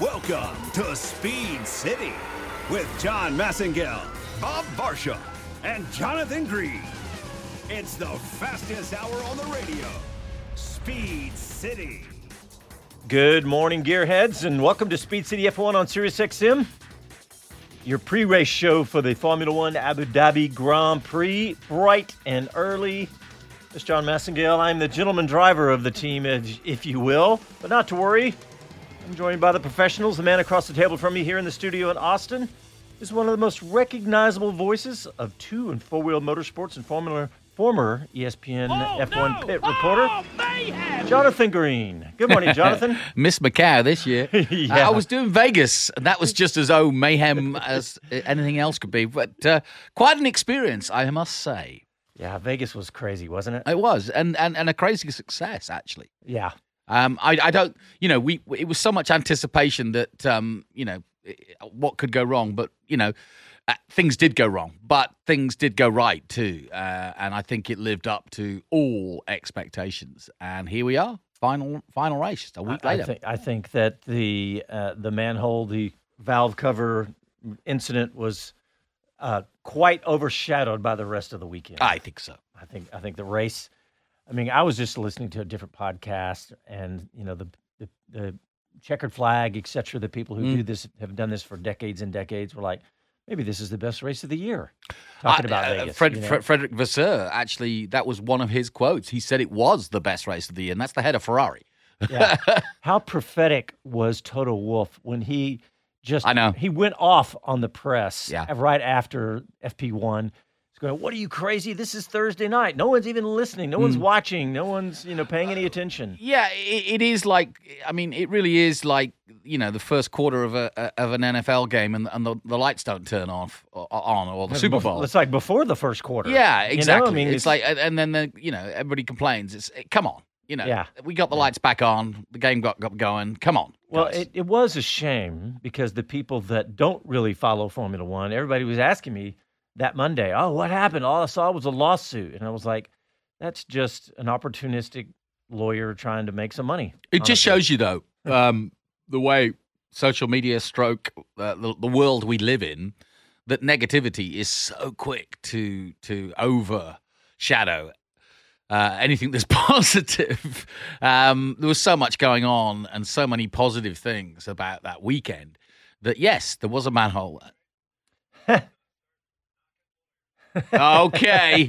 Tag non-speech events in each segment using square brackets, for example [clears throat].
Welcome to Speed City with Jon Massengale, Bob Varsha, and Jonathan Green. It's the fastest hour on the radio. Speed City. Good morning, gearheads, and welcome to Speed City F1 on SiriusXM. Your pre-race show for the Formula One Abu Dhabi Grand Prix, bright and early. This is Jon Massengale. I'm the gentleman driver of the team, if you will, but not to worry. I'm joined by the professionals. The man across the table from me here in the studio in Austin is one of the most recognizable voices of two and four-wheel motorsports and Formula former ESPN F1 pit reporter, Jonathan Green. Good morning, Jonathan. [laughs] Miss Macau this year. [laughs] Yeah. I was doing Vegas, and that was just as oh mayhem as anything else could be. But uh, quite an experience, I must say. yeah, Vegas was crazy, wasn't it? It was, and and, and a crazy success actually. yeah. Um, I, I don't, you know, we it was so much anticipation that um, you know, what could go wrong, but you know, uh, things did go wrong, but things did go right too, uh, and I think it lived up to all expectations. And here we are, final final race, just a week I, I later. think I think that the uh, the manhole, the valve cover incident was uh, quite overshadowed by the rest of the weekend. I think so. I think I think the race. I mean, I was just listening to a different podcast, and you know the the, the checkered flag, et cetera. The people who Mm. do this have done this for decades and decades. Were like, maybe this is the best race of the year. Talking Uh, about uh, Vegas, Fred, you know? Fred, Frederick Vasseur, actually, that was one of his quotes. He said it was the best race of the year, and that's the head of Ferrari. Yeah. [laughs] How prophetic was Toto Wolff when he just I know. he went off on the press Yeah. right after FP1. He's going, "What are you crazy? This is Thursday night. No one's even listening. No one's Mm. watching. No one's, you know, paying any attention." Yeah, it, it is like, I mean, it really is like, you know, the first quarter of a of an NFL game, and, and the, the lights don't turn off or, on, or the It's Super Bowl. It's like before the first quarter. Yeah, You know? exactly. I mean, it's, like, and- then the, you know, everybody complains. It's come on, you know, Yeah. we got the lights back on, the game got, got going. Come on, Well, it, it was a shame because the people that don't really follow Formula One, everybody was asking me that Monday, oh, what happened? All I saw was a lawsuit. And I was like, that's just an opportunistic lawyer trying to make some money. It just shows you, though, [laughs] um, the way social media stroke uh, the, the world we live in, that negativity is so quick to to overshadow uh, anything that's [laughs] positive. Um, there was so much going on and so many positive things about that weekend that yes, there was a manhole. [laughs] okay,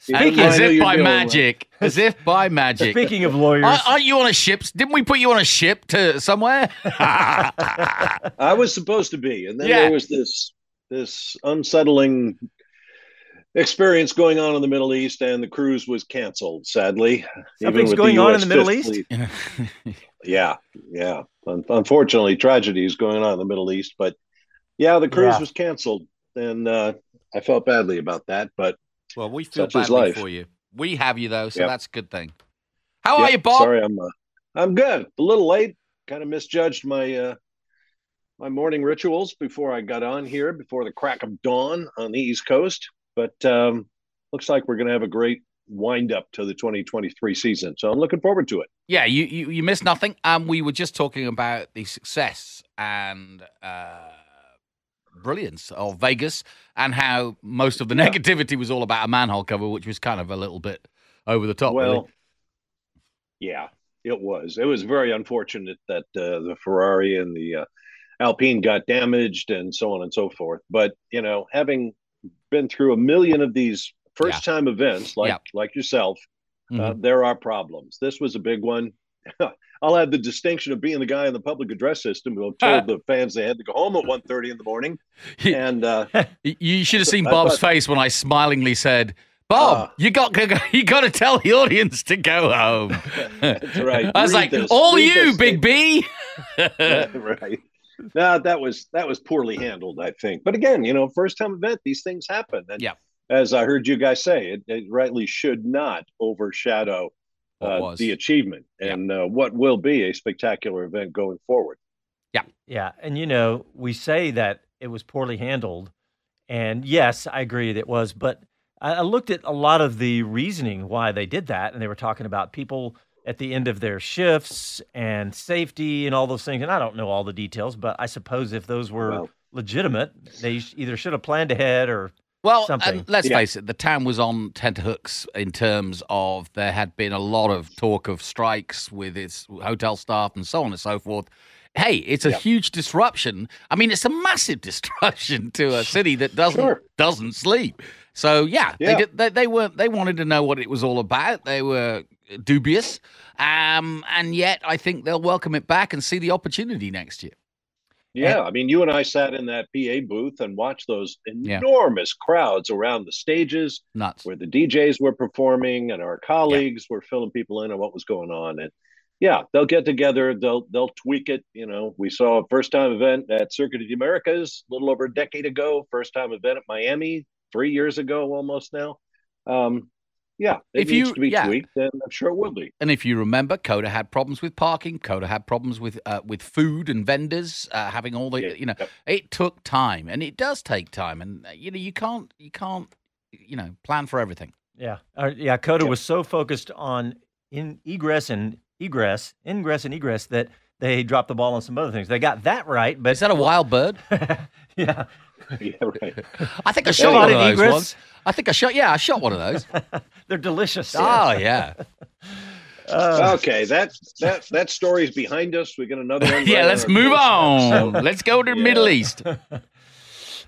Speaking- as if by doing, magic, as if by magic. Speaking of lawyers, Aren't aren't you on a ship? Didn't we put you on a ship to somewhere? [laughs] I was supposed to be, and then Yeah. there was this this unsettling experience going on in the Middle East, and the cruise was canceled. Sadly, something's going on in the Middle East. Yeah, yeah. Un- unfortunately, tragedy is going on in the Middle East, but yeah, the cruise Yeah. was canceled, and uh, I felt badly about that. But well, we feel Such badly for you. We have you though, so Yep. that's a good thing. How are you, Bob? Sorry, I'm uh, I'm good. A little late. Kind of misjudged my uh, my morning rituals before I got on here before the crack of dawn on the East Coast. But um, looks like we're going to have a great wind up to the 2023 season. So I'm looking forward to it. Yeah, you, you you missed nothing. Um, we were just talking about the success and uh, brilliance of Vegas and how most of the Yeah. negativity was all about a manhole cover, which was kind of a little bit over the top. well, really. yeah, it was. It was very unfortunate that uh, the Ferrari and the uh, Alpine got damaged and so on and so forth. But you know, having been through a million of these first time events, like Yeah. like yourself, uh, Mhm. there are problems. This was a big one. [laughs] I'll have the distinction of being the guy in the public address system who [laughs] told the fans they had to go home at 1.30 in the morning. [laughs] And uh, You should have seen Bob's thought- face when I smilingly said, "Bob, Ah. you got you got to tell the audience to go home." That's right. I was Read like, this. "All Read you, Big B." right. No, that was that was poorly handled, I think. But again, you know, first time event, these things happen. And Yeah. as I heard you guys say, it, it rightly should not overshadow uh, was. the achievement Yeah. and uh, what will be a spectacular event going forward. Yeah, Yeah. and you know, we say that it was poorly handled, and yes, I agree that it was. But I, I looked at a lot of the reasoning why they did that, and they were talking about people at the end of their shifts and safety and all those things. And I don't know all the details, but I suppose if those were well, legitimate, they either should have planned ahead or well, and let's yeah. face it, the town was on tenterhooks in terms of there had been a lot of talk of strikes with its hotel staff and so on and so forth. Hey, it's a yeah. huge disruption. I mean, it's a massive [laughs] disruption to a city that doesn't sure. doesn't sleep. So yeah, yeah. They, did, they, they weren't. They wanted to know what it was all about. They were dubious, um, and yet I think they'll welcome it back and see the opportunity next year. Yeah, I mean, you and I sat in that PA booth and watched those enormous yeah. crowds around the stages, Nuts. where the DJs were performing and our colleagues yeah. were filling people in on what was going on. And yeah, they'll get together, they'll they'll tweak it. You know, we saw a first time event at Circuit of the Americas a little over a decade ago, first time event at Miami three years ago almost now. Um, yeah, it if needs you, to be yeah. tweaked, then I'm sure it will be. And if you remember, COTA had problems with parking. COTA had problems with uh, with food and vendors uh, having all the yeah. you know. Yep. It took time, and it does take time, and uh, you know you can't you can't you know plan for everything. Yeah, uh, yeah. COTA yep. was so focused on ingress and egress, ingress and egress that they dropped the ball on some other things. They got that right, but is that a wild bird? [laughs] yeah, [laughs] yeah, right. I think I shot one of those egress. once. I think I shot. Yeah, I shot one of those. [laughs] They're delicious. Oh yeah. Uh, okay, that that that story's behind us. We got another one. [laughs] yeah, let's move on. let's go to the yeah. Middle East.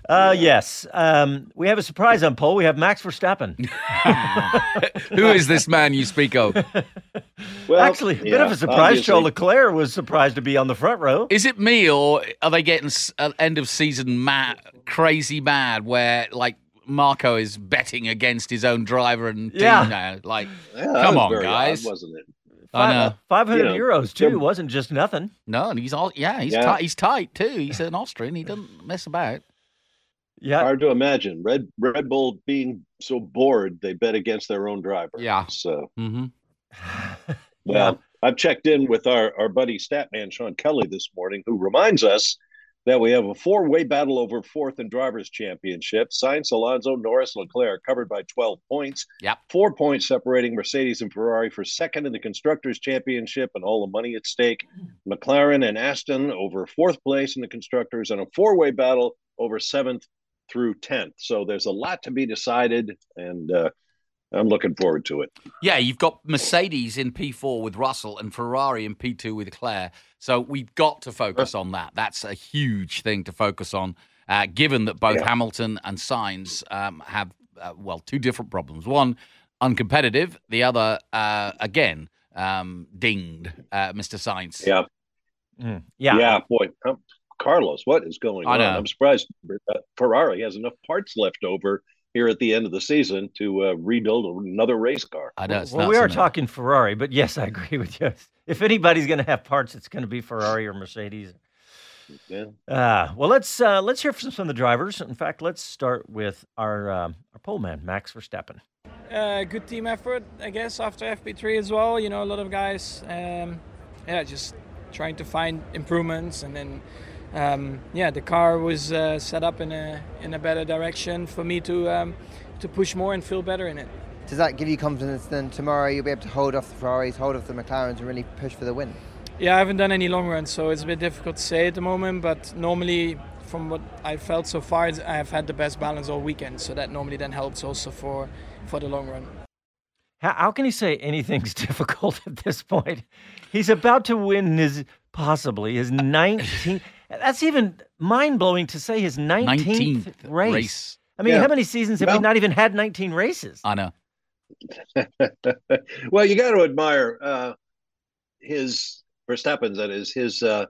Uh, yes. Um, we have a surprise on pole. We have Max Verstappen. [laughs] Who is this man you speak of? [laughs] Well, Actually, a yeah, bit of a surprise. Obviously. Charles Leclerc was surprised to be on the front row. Is it me, or are they getting an end of season mad, crazy mad, where like Marko is betting against his own driver and team yeah. now? Like, yeah, come on, guys, odd, wasn't it? I know. Five hundred you know, euros too yeah. wasn't just nothing. No, and he's all yeah, he's yeah. he's tight too. He's an Austrian. He doesn't mess about. Yeah, hard to imagine Red Red Bull being so bored they bet against their own driver. Yeah. So, mm-hmm. [laughs] well, yeah. I've checked in with our our buddy Statman Sean Kelly this morning, who reminds us that we have a four way battle over fourth and drivers' championship. Sainz, Alonso, Norris, Leclerc covered by 12 points. Yep. Four points separating Mercedes and Ferrari for second in the constructors' championship and all the money at stake. McLaren and Aston over fourth place in the constructors and a four way battle over seventh through 10th. So there's a lot to be decided, and uh, I'm looking forward to it. Yeah, you've got Mercedes in P4 with Russell and Ferrari in P2 with Claire. So we've got to focus on that. That's a huge thing to focus on, uh, given that both yeah. Hamilton and Sainz um, have, uh, well, two different problems. One, uncompetitive. The other, uh, again, um, dinged, uh, Mr. Sainz. Yeah. Mm. Yeah. Yeah, boy. Carlos, what is going on? I'm surprised Ferrari has enough parts left over here at the end of the season to uh, rebuild another race car. I know. Well, we are talking Ferrari, but yes, I agree with you. If anybody's going to have parts, it's going to be Ferrari or Mercedes. Yeah. Uh, well, let's uh, let's hear from some of the drivers. In fact, let's start with our um, our pole man, Max Verstappen. Uh, good team effort, I guess, after FP3 as well. You know, a lot of guys, um, yeah, just trying to find improvements and then um, yeah, the car was uh, set up in a in a better direction for me to um, to push more and feel better in it. Does that give you confidence then tomorrow you'll be able to hold off the Ferraris, hold off the McLarens, and really push for the win? Yeah, I haven't done any long runs, so it's a bit difficult to say at the moment. But normally, from what I felt so far, I have had the best balance all weekend, so that normally then helps also for for the long run. How, how can he say anything's [laughs] difficult at this point? He's about to win his possibly his 19th. That's even mind blowing to say his 19th, 19th race. race. I mean, yeah. how many seasons have well, we not even had 19 races? I know. [laughs] well, you got to admire uh, his Verstappen's that is his uh,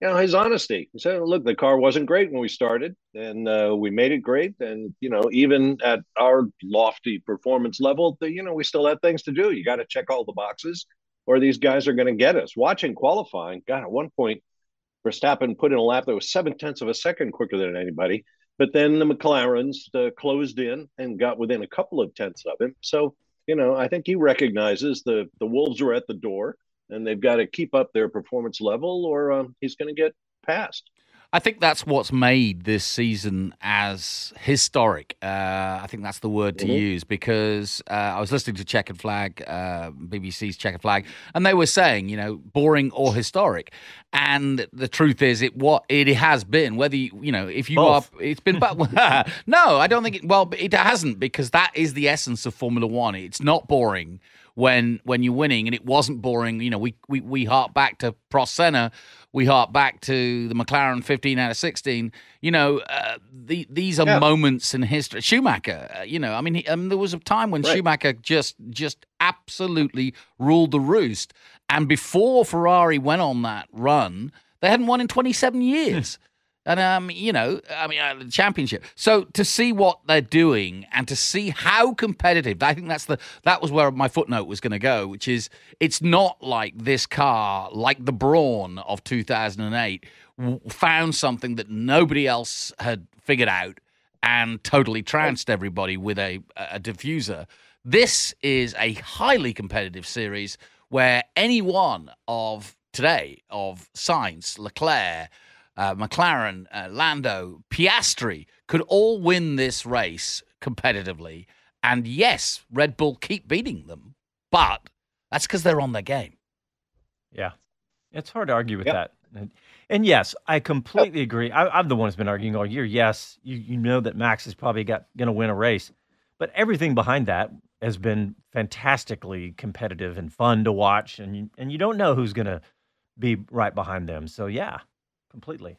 you know his honesty. He said, "Look, the car wasn't great when we started, and uh, we made it great. And you know, even at our lofty performance level, the, you know, we still had things to do. You got to check all the boxes, or these guys are going to get us." Watching qualifying, God, at one point, Verstappen put in a lap that was seven tenths of a second quicker than anybody. But then the McLarens uh, closed in and got within a couple of tenths of him. So, you know, I think he recognizes the the Wolves are at the door and they've got to keep up their performance level or um, he's going to get passed. I think that's what's made this season as historic. Uh, I think that's the word to Mhm. use because uh, I was listening to Checkered Flag, uh, BBC's Checkered Flag, and they were saying, you know, boring or historic. And the truth is, it what it has been. Whether you, you know, if you Both. are, [laughs] it's been. But [laughs] no, I don't think. It, well, it hasn't because that is the essence of Formula One. It's not boring when when you're winning, and it wasn't boring. You know, we we we hark back to Prost Senna, we hark back to the McLaren 15 out of 16. You know, uh, the, these are Yeah. moments in history. Schumacher, uh, you know, I mean, he, um, there was a time when Right. Schumacher just just absolutely ruled the roost, and before Ferrari went on that run, they hadn't won in 27 years. [laughs] And um, you know, I mean, uh, the championship. So to see what they're doing and to see how competitive, I think that's the that was where my footnote was going to go, which is it's not like this car, like the Brawn of 2008, w- found something that nobody else had figured out and totally trounced everybody with a a diffuser. This is a highly competitive series where any one of today of Sainz, Leclerc uh, McLaren, uh, Lando, Piastri could all win this race competitively. And yes, Red Bull keep beating them, but that's because they're on their game. Yeah, it's hard to argue with Yep. that. And, and yes, I completely agree. I, I'm the one who's been arguing all year. Yes, you, you know that Max is probably got going to win a race, but everything behind that has been fantastically competitive and fun to watch, and you, and you don't know who's going to be right behind them. So yeah, completely.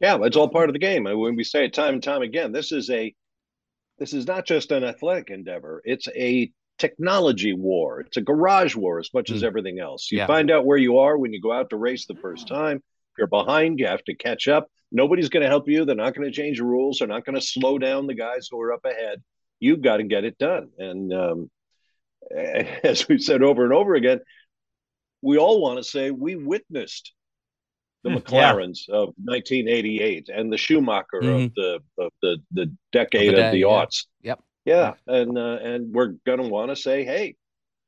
Yeah, it's all part of the game. And when we say it time and time again, this is a this is not just an athletic endeavor. It's a technology war. It's a garage war as much as Mm. everything else. You Yeah. find out where you are when you go out to race the first time. If you're behind, you have to catch up. Nobody's going to help you. They're not going to change the rules. They're not going to slow down the guys who are up ahead. You've got to get it done. And um, [laughs] as we've said over and over again, we all want to say we witnessed the Hmm, yeah. McLarens of 1988 and the Schumacher of Mhm. the of the the decade Of of the the, day, yeah. aughts. Yep. Yeah, and uh, and we're gonna want to say, hey,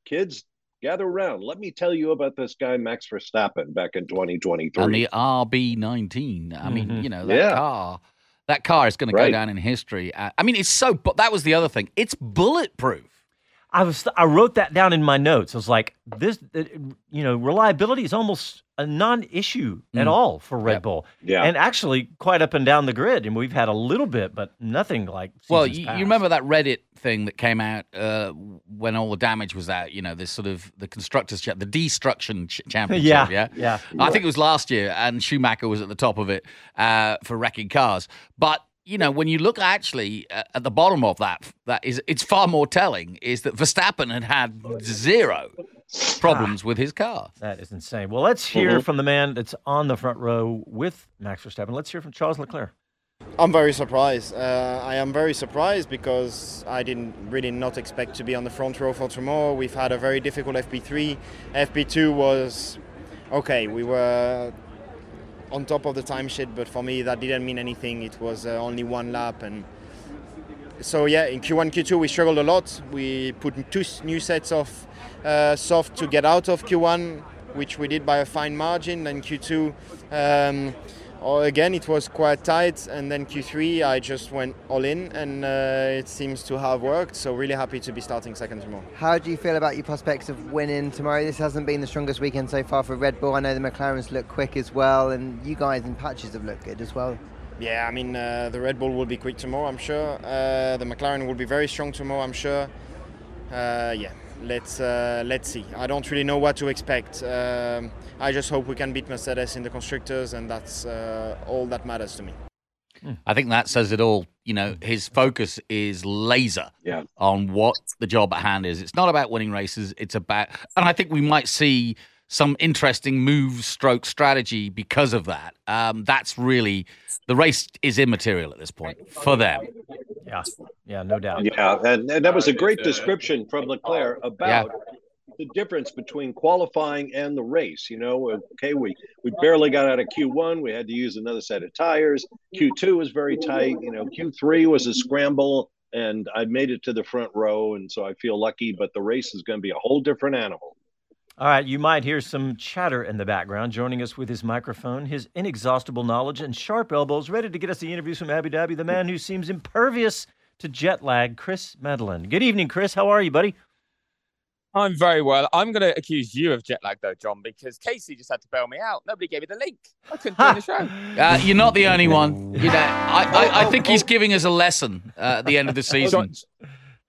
kids, gather around. Let me tell you about this guy Max Verstappen back in 2023. And the RB19. I mean, Mhm. you know, that Yeah. car. That car is going to go down in history. Uh, I mean, it's so. But that was the other thing. It's bulletproof. I was I wrote that down in my notes. I was like, this, uh, you know, reliability is almost a non-issue at Mm. all for Red Yep. Bull, yeah, and actually quite up and down the grid. And we've had a little bit, but nothing like. Well, you, past. you remember that Reddit thing that came out uh, when all the damage was out. You know, this sort of the constructors, cha- the destruction ch- championship. yeah, yeah. yeah. I think it was last year, and Schumacher was at the top of it uh, for wrecking cars. But you know, when you look actually uh, at the bottom of that, that is it's far more telling is that Verstappen had had zero problems with his car. That is insane. Well, let's hear Mhm. from the man that's on the front row with Max Verstappen. Let's hear from Charles Leclerc. I'm very surprised. Uh, I am very surprised because I didn't really not expect to be on the front row for tomorrow. We've had a very difficult FP3. FP2 was okay. We were on top of the time sheet, but for me that didn't mean anything. It was uh, only one lap, and so yeah, in Q1, Q2 we struggled a lot. We put two new sets of uh, soft to get out of Q1, which we did by a fine margin. Then Q2. Um, or again, it was quite tight, and then Q3 I just went all in, and uh, it seems to have worked. So really happy to be starting second tomorrow. How do you feel about your prospects of winning tomorrow? This hasn't been the strongest weekend so far for Red Bull. I know the McLarens look quick as well, and you guys in patches have looked good as well. Yeah, I mean uh, the Red Bull will be quick tomorrow, I'm sure. Uh, the McLaren will be very strong tomorrow, I'm sure. Uh, yeah, let's uh, let's see. I don't really know what to expect. Um, I just hope we can beat Mercedes in the constructors, and that's uh, all that matters to me. I think that says it all. You know, his focus is laser Yeah. on what the job at hand is. It's not about winning races. It's about, and I think we might see some interesting moves, stroke strategy because of that. Um, that's really the race is immaterial at this point for them. Yeah, yeah, no doubt. Yeah, and, and that was a great description from Leclerc about the difference between qualifying and the race. You know, okay, we we barely got out of Q1. We had to use another set of tires. Q2 was very tight. You know, Q3 was a scramble, and I made it to the front row, and so I feel lucky. But the race is going to be a whole different animal. All right, you might hear some chatter in the background. Joining us with his microphone, his inexhaustible knowledge, and sharp elbows, ready to get us the interviews from Abu Dhabi, the man who seems impervious to jet lag, Chris Medland. Good evening, Chris. How are you, buddy? I'm very well. I'm going to accuse you of jet lag, though, John, because Casey just had to bail me out. Nobody gave me the link. I couldn't join the [laughs] show. Uh, you're not the only one. You know, I, I, I think he's giving us a lesson uh, at the end of the [laughs] season.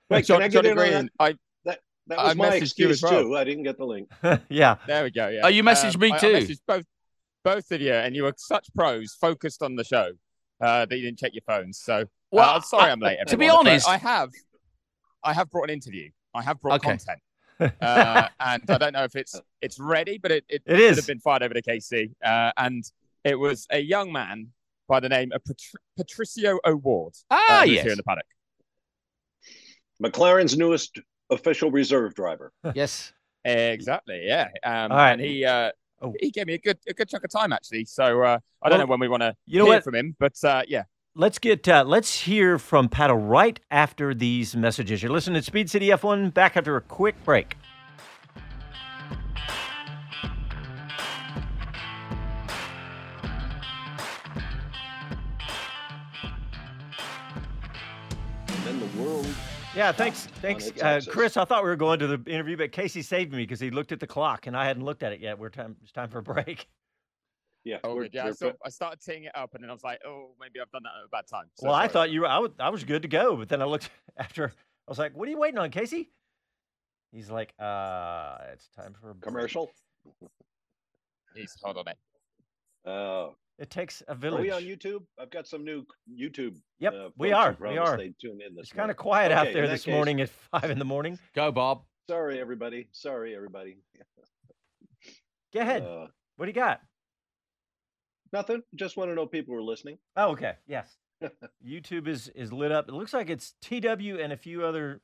Wait, John, can I John get in on agreeing. that? I, That, that I was my messaged you excuse, as well. too. I didn't get the link. [laughs] yeah. there we go. Yeah. Oh, you messaged me I- I too. messaged both, both of you, and you were such pros, focused on the show, uh, that you didn't check your phones. So, Well, uh, I'm sorry I- I'm late. to be honest- I have, I have brought an interview. I have brought Okay. content. Uh, and I don't know if it's it's ready, but it, it, It should is. have been fired over to KC. Uh, and it was a young man by the name of Patri- Patricio O'Ward. Ah, uh, yes. here in the paddock. McLaren's newest official reserve driver. [laughs] Yes. Exactly. Yeah. Um, All right. And he uh, Oh. he gave me a good a good chunk of time actually. So uh, I don't Well, know when we want to you know hear what? from him, but uh, yeah. Let's get uh, let's hear from Pato right after these messages. You're listening to Speed City F1. Back after a quick break. And then the world. Yeah, thanks, thanks, uh. Chris. I thought we were going to the interview, but Casey saved me because he looked at the clock and I hadn't looked at it yet. We're time. It's time for a break. [laughs] Yeah. Oh, yeah. So I started teeing it up, and then I was like, oh, maybe I've done that at a bad time. So well, I thought you were. I was, I was good to go, but then I looked [laughs] after. I was like, "What are you waiting on, Casey?" He's like, "Uh, it's time for a commercial. He's hold on it. Uh, It takes a village. are village. we on YouTube? I've got some new YouTube. Yep, uh, we are, we are. They'd tune in this It's kind of morning. quiet out there this case- morning at five in the morning. Go, Bob. Sorry, everybody. Sorry, everybody. Go ahead. Uh, what do you got? Nothing. Just want to know people are listening. Oh, okay. Yes. [laughs] YouTube is is lit up. It looks like it's TW and a few other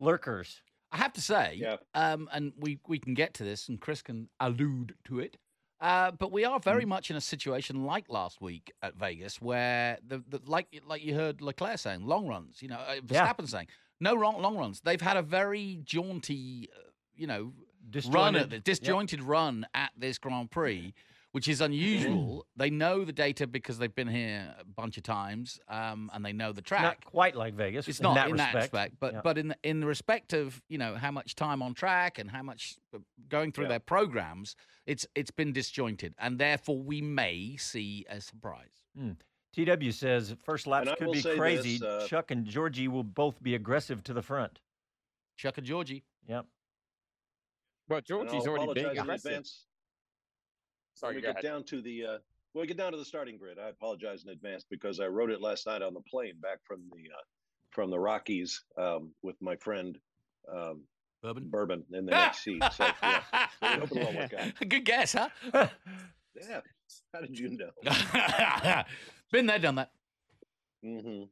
lurkers. I have to say, Yeah. um, and we, we can get to this, and Chris can allude to it. Uh, but we are very much in a situation like last week at Vegas, where the, the like like you heard Leclerc saying, long runs. You know, uh, Yeah. Verstappen saying, no wrong long runs. They've had a very jaunty, uh, you know, run Disjointed. at the disjointed run at this Grand Prix, which is unusual. they know the data because they've been here a bunch of times, um, and they know the track. Not quite like Vegas. It's in not that in respect. that respect, but Yeah. but in the, in the respect of you know how much time on track and how much uh, going through Yeah. their programs, it's it's been disjointed, and therefore we may see a surprise. TW says first laps And could be crazy. this, uh, Chuck and Georgie will both be aggressive to the front. Chuck and Georgie. Yep. Well, And Georgie's I'll already being aggressive. advance. Sorry, when we go get ahead. down to the uh, when we get down to the starting grid, I apologize in advance because I wrote it last night on the plane back from the uh, from the Rockies um, with my friend um, Bourbon. Bourbon in the next seat. So [laughs] yeah, so we hope it'll all work out. [laughs] Good guess, huh? [laughs] Yeah, how did you know? Been there, done that. hmm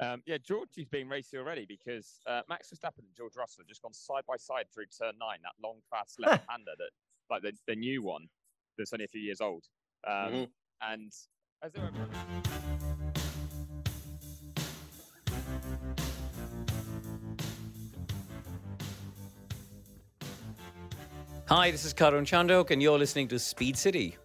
Um, yeah, Georgie's being racy already because uh, Max Verstappen and George Russell have just gone side by side through turn nine, that long, fast left-hander that, like the, the new one, that's only a few years old. Um, Mhm. And as they were Hi, this is Karun Chandhok, and you're listening to Speed City.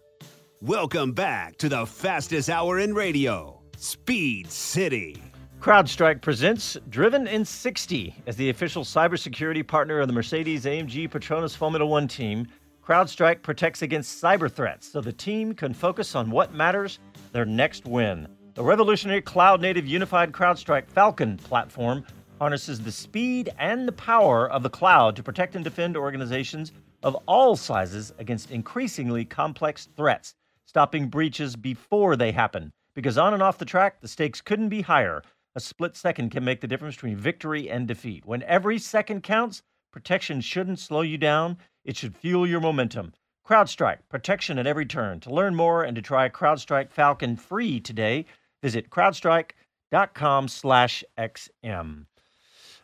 Welcome back to the fastest hour in radio, Speed City. CrowdStrike presents Driven in 60 as the official cybersecurity partner of the Mercedes AMG Petronas Formula One team. CrowdStrike protects against cyber threats so the team can focus on what matters their next win. The revolutionary cloud native unified CrowdStrike Falcon platform harnesses the speed and the power of the cloud to protect and defend organizations of all sizes against increasingly complex threats, stopping breaches before they happen. Because on and off the track, the stakes couldn't be higher. A split second can make the difference between victory and defeat. When every second counts, protection shouldn't slow you down, it should fuel your momentum. CrowdStrike, protection at every turn. To learn more and to try CrowdStrike Falcon free today, visit crowdstrike.com slash XM.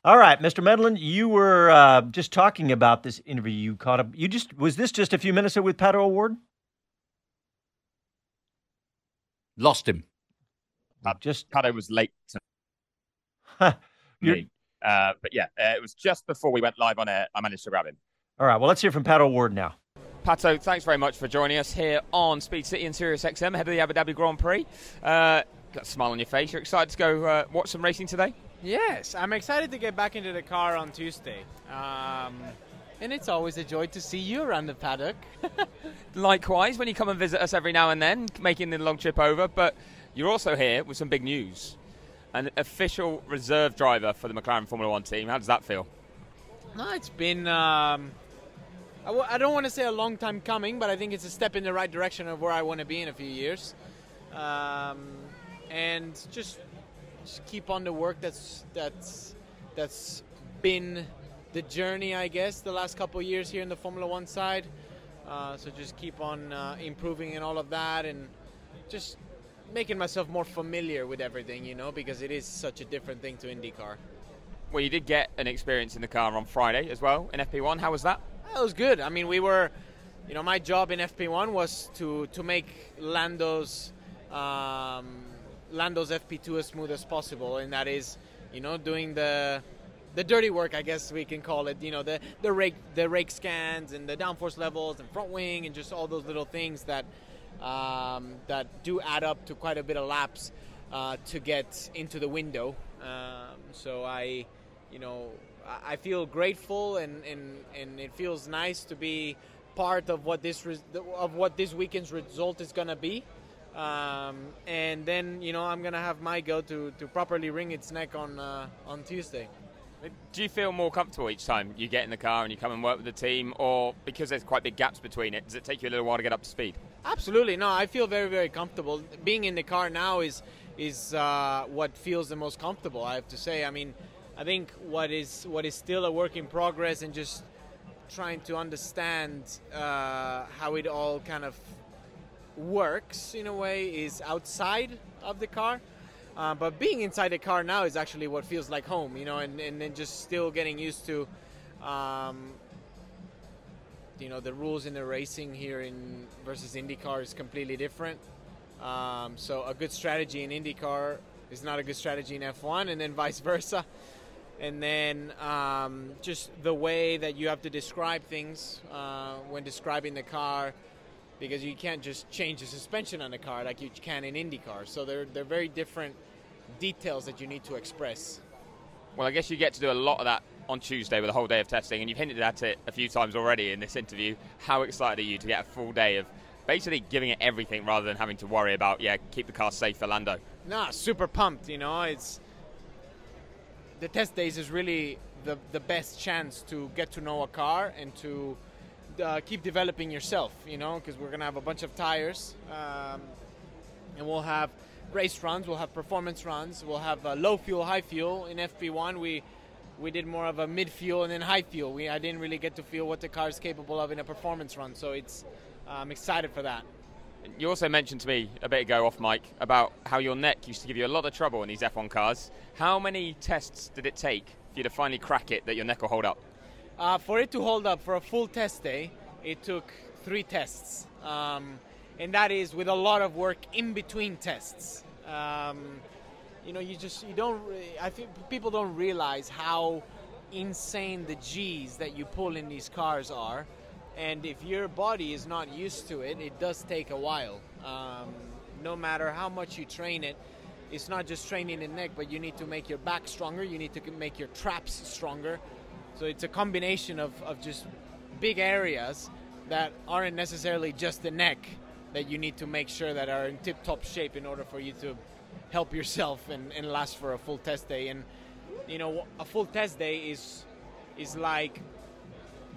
All right, Mr. Medland, you were uh, just talking about this interview you caught up. You just was this just a few minutes ago with Pato O'Ward? Lost him. I just Pato was late to [laughs] me. Uh, but yeah, uh, it was just before we went live on air. I managed to grab him. All right, well, let's hear from Pato O'Ward now. Pato, thanks very much for joining us here on Speed City and Sirius XM ahead of the Abu Dhabi Grand Prix. Uh, got a smile on your face. You're excited to go uh, watch some racing today? Yes, I'm excited to get back into the car on Tuesday. Um, and it's always a joy to see you around the paddock. [laughs] Likewise, when you come and visit us every now and then, making the long trip over. But you're also here with some big news. An official reserve driver for the McLaren Formula One team. How does that feel? No, it's been. Um, I w- I don't want to say a long time coming, but I think it's a step in the right direction of where I want to be in a few years. Um, and just, just keep on the work that's that's that's been the journey, I guess, the last couple of years here in the Formula One side. Uh, so just keep on uh, improving and all of that, and just making myself more familiar with everything, you know, because it is such a different thing to IndyCar. Well, you did get an experience in the car on Friday as well in FP1. How was that? That was good. I mean, we were, you know, my job in FP1 was to to make Lando's um, Lando's FP2 as smooth as possible, and that is, you know, doing the the dirty work, I guess we can call it. You know, the the rake the rake scans and the downforce levels and front wing and just all those little things that um, that do add up to quite a bit of laps uh, to get into the window. Um, so I, you know, I feel grateful and, and, and it feels nice to be part of what this res- of what this weekend's result is going to be. Um, and then you know I'm gonna have my go to, to properly wring its neck on uh, on Tuesday. Do you feel more comfortable each time you get in the car and you come and work with the team, or because there's quite big gaps between it, does it take you a little while to get up to speed? Absolutely, no. I feel very very comfortable. Being in the car now is is uh, what feels the most comfortable. I have to say. I mean, I think what is what is still a work in progress and just trying to understand uh, how it all kind of works in a way is outside of the car. Uh, but being inside the car now is actually what feels like home, you know, and, and then just still getting used to, um, you know, the rules in the racing here in versus IndyCar is completely different. Um, so a good strategy in IndyCar is not a good strategy in F1, and then vice [laughs] versa. And then um, just the way that you have to describe things uh, when describing the car because you can't just change the suspension on a car like you can in IndyCar. So they're they're very different details that you need to express. Well, I guess you get to do a lot of that on Tuesday with a whole day of testing, and you've hinted at it a few times already in this interview. How excited are you to get a full day of basically giving it everything rather than having to worry about yeah keep the car safe for Lando? Nah, super pumped. You know, it's the test days is really the the best chance to get to know a car and to uh, keep developing yourself, you know, because we're gonna have a bunch of tires, um, and we'll have race runs, we'll have performance runs, we'll have uh, low fuel, high fuel. In FP1, we we did more of a mid fuel and then high fuel. We I didn't really get to feel what the car is capable of in a performance run, so it's I'm excited for that. You also mentioned to me a bit ago off mic about how your neck used to give you a lot of trouble in these F1 cars. How many tests did it take for you to finally crack it that your neck will hold up? Uh, for it to hold up for a full test day, it took three tests. Um, and that is with a lot of work in between tests. Um, you know, you just, you don't, I think people don't realize how insane the G's that you pull in these cars are. And if your body is not used to it, it does take a while. Um, no matter how much you train it, it's not just training the neck, but you need to make your back stronger, you need to make your traps stronger. So it's a combination of, of just big areas that aren't necessarily just the neck that you need to make sure that are in tip top shape in order for you to help yourself and, and last for a full test day. And you know, a full test day is is like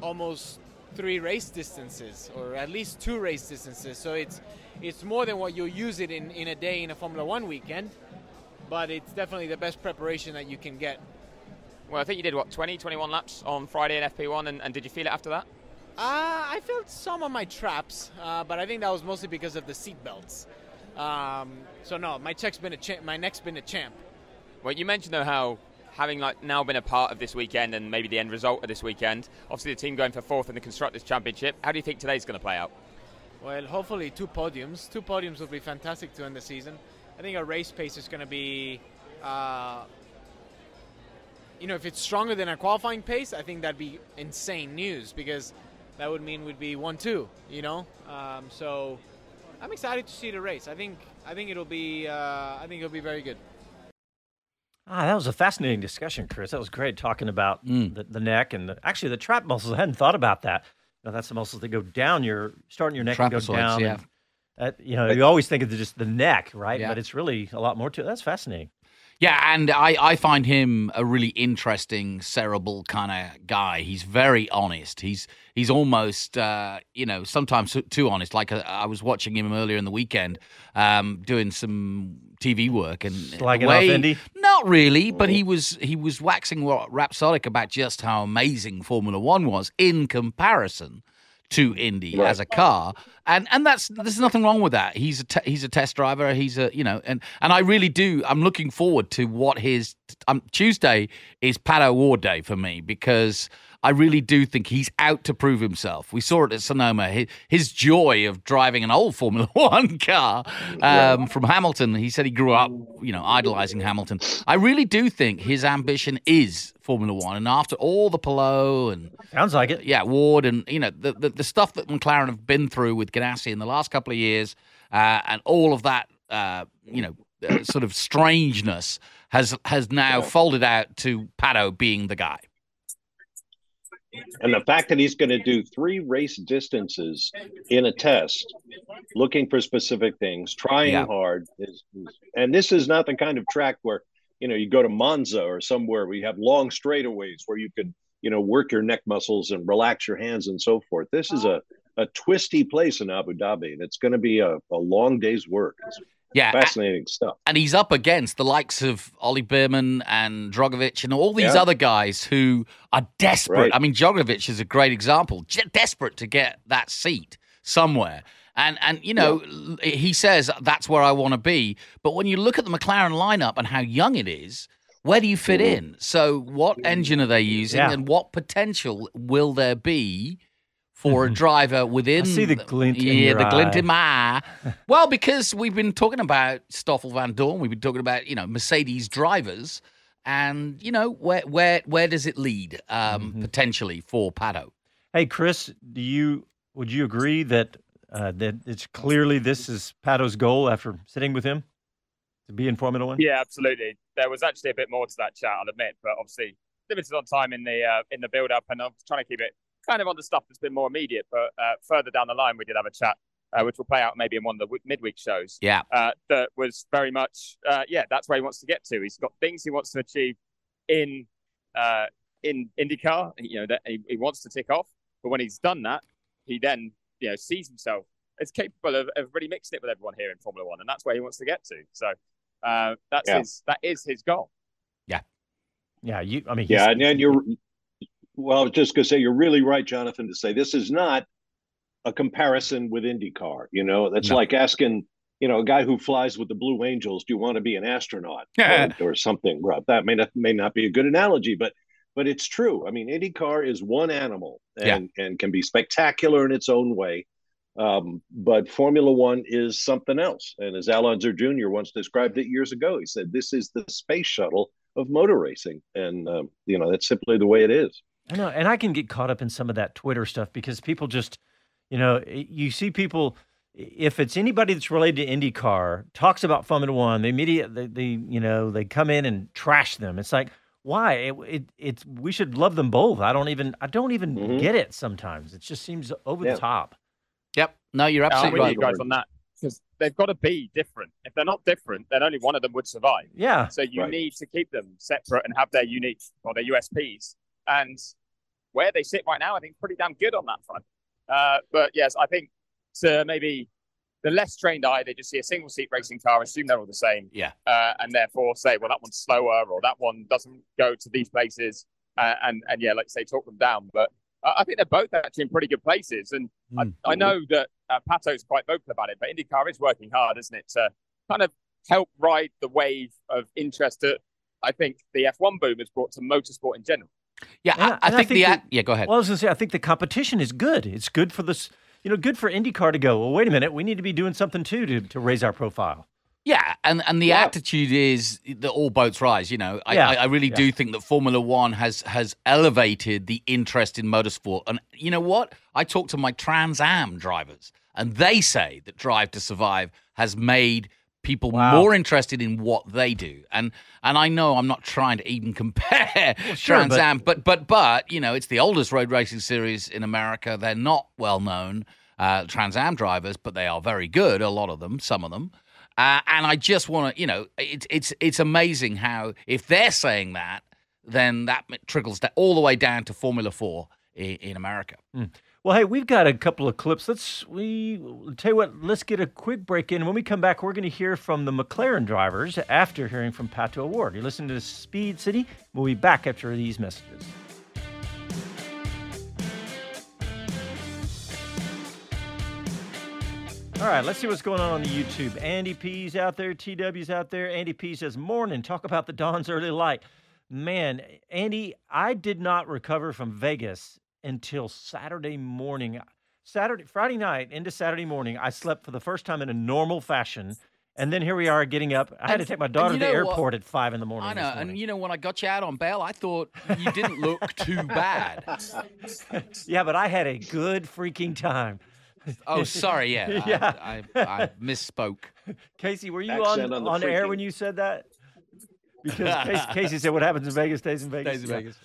almost three race distances or at least two race distances. So it's it's more than what you'll use it in, in a day in a Formula One weekend, but it's definitely the best preparation that you can get. Well, I think you did what 20, 21 laps on Friday in FP1, and, and did you feel it after that? Uh, I felt some of my traps, uh, but I think that was mostly because of the seat belts. Um, so no, my check's been a champ. My neck's been a champ. Well, you mentioned though how having like now been a part of this weekend and maybe the end result of this weekend. Obviously, the team going for fourth in the constructors' championship. How do you think today's going to play out? Well, hopefully two podiums. Two podiums would be fantastic to end the season. I think our race pace is going to be uh, you know, if it's stronger than our qualifying pace, I think that'd be insane news because that would mean we'd be one two. You know, um, so I'm excited to see the race. I think I think it'll be uh, I think it'll be very good. Ah, that was a fascinating discussion, Chris. That was great talking about Mm. the, the neck and the, actually the trap muscles. I hadn't thought about that. You know, that's the muscles that go down your starting your neck and go Trapezoids, down. yeah. and, uh, you know, you always think of just the neck, right? Yeah. But it's really a lot more to it. That's fascinating. Yeah, and I, I find him a really interesting, cerebral kind of guy. He's very honest. He's he's almost uh, you know sometimes too- honest. Like uh, I was watching him earlier in the weekend, um, doing some TV work and Slagging off Indy? Not really, but he was he was waxing wa- rhapsodic about just how amazing Formula One was in comparison to Indy Right. as a car, and and that's there's nothing wrong with that. He's a te- he's a test driver. He's a you know, and and I really do. I'm looking forward to what his um, Tuesday is Pat O'Ward day for me because. I really do think he's out to prove himself. We saw it at Sonoma. His, joy of driving an old Formula [laughs] One car um, from Hamilton. He said he grew up, you know, idolizing Hamilton. I really do think his ambition is Formula One. And after all the Palou and Sounds like it. yeah, Ward and you know the, the the stuff that McLaren have been through with Ganassi in the last couple of years, uh, and all of that, uh, you know, uh, sort of strangeness has has now folded out to Pato being the guy. And the fact that he's going to do three race distances in a test, looking for specific things, trying Yeah. hard, is, is- and this is not the kind of track where you know you go to Monza or somewhere where you have long straightaways where you can you know work your neck muscles and relax your hands and so forth. This is a a twisty place in Abu Dhabi, and it's going to be a, a long day's work. It's Yeah, a- fascinating stuff. and he's up against the likes of Ollie Bearman and Drugovich and all these Yeah. other guys who are desperate. Right. I mean, Drugovich is a great example, j- desperate to get that seat somewhere. And and you know, l- he says that's where I want to be. But when you look at the McLaren lineup and how young it is, where do you fit Mhm. in? So, what engine are they using, Yeah. and what potential will there be? For a Mhm. driver within, I see the glint in yeah, your the glint in my eye. Well, because we've been talking about Stoffel Vandoorne, we've been talking about you know Mercedes drivers, and you know where where where does it lead um, Mhm. potentially for Pato? Hey, Chris, do you would you agree that uh, that it's clearly this is Pato's goal after sitting with him to be in Formula One? Yeah, absolutely. There was actually a bit more to that chat, I'll admit, but obviously limited on time in the uh, in the build up, and I'm trying to keep it kind of on the stuff that's been more immediate. But uh, further down the line, we did have a chat, uh, which will play out maybe in one of the w- midweek shows. Yeah, uh, that was very much uh, yeah that's where he wants to get to he's got things he wants to achieve in uh, in IndyCar you know that he, he wants to tick off but when he's done that he then you know sees himself as capable of, of really mixing it with everyone here in Formula One and that's where he wants to get to so uh, that's Yeah. his that is his goal Yeah, Yeah. you. I mean, Yeah, and, and you're well. I was just going to say you're really right, Jonathan, to say this is not a comparison with IndyCar. You know, that's No. like asking you know a guy who flies with the Blue Angels, "Do you want to be an astronaut?" [laughs] or, or something. Rob. That may not may not be a good analogy, but but it's true. I mean, IndyCar is one animal and and can be spectacular in its own way. Um, but Formula One is something else. And as Al Unser Jr. once described it years ago, he said, "This is the space shuttle of motor racing," and um, you know that's simply the way it is. I know, and I can get caught up in some of that Twitter stuff because people just, you know, you see people. If it's anybody that's related to IndyCar talks about Formula One, they immediately, they, they, you know, they come in and trash them. It's like, why? It, it, it's we should love them both. I don't even, I don't even Mhm. get it sometimes. It just seems over Yeah. the top. Yep. No, you're I'm absolutely with right. you guys on that because they've got to be different if they're not different then only one of them would survive Yeah, So you Right. need to keep them separate and have their unique or their USPs. And where they sit right now, I think pretty damn good on that front. Uh, but yes, I think to maybe the less trained eye, they just see a single seat racing car, assume they're all the same, Yeah. uh, and therefore say, well, that one's slower or that one doesn't go to these places, uh, and and yeah, like you say, talk them down. But I think they're both actually in pretty good places, and Mm. I, I know that uh, Pato's quite vocal about it, but IndyCar is working hard, isn't it, to kind of help ride the wave of interest that I think the F1 boom has brought to motorsport in general. Yeah, And I, I- and I think, think the yeah. Go ahead. Well, I was gonna say, I think the competition is good. It's good for this, you know, good for IndyCar to go. Well, wait a minute, we need to be doing something too to to raise our profile. Yeah, and, and the Yeah. attitude is that all boats rise. You know, I, Yeah. I, I really Yeah. do think that Formula One has has elevated the interest in motorsport. And you know what? I talked to my Trans Am drivers, and they say that Drive to Survive has made people Wow. more interested in what they do. And and I know I'm not trying to even [laughs] compare sure, Trans but- Am, but but but you know, it's the oldest road racing series in America. They're not well known uh, Trans Am drivers, but they are very good. A lot of them, some of them. Uh, and I just want to, you know, it's it's it's amazing how if they're saying that, then that trickles down all the way down to Formula Four in, in America. Well, hey, we've got a couple of clips. Let's we tell you what. Let's get a quick break in. When we come back, we're going to hear from the McLaren drivers after hearing from Pato O'Ward. You're listening to Speed City. We'll be back after these messages. All right, let's see what's going on on the YouTube. Andy P's out there, TW's out there. Andy P says, "Morning. Talk about the dawn's early light." Man, Andy, I did not recover from Vegas until Saturday morning. Saturday, Friday night into Saturday morning, I slept for the first time in a normal fashion, and then here we are getting up. I had to take my daughter you to the know what? airport at five in the morning. I know, morning. and you know, when I got you out on bail, I thought you didn't look [laughs] too bad. [laughs] yeah, but I had a good freaking time. Oh, sorry, yeah, [laughs] I- yeah. I, I, misspoke. Casey, were you Accent on, on the air when you said that? Because Casey, Casey said, "What happens in Vegas stays in Vegas." Stays in Vegas.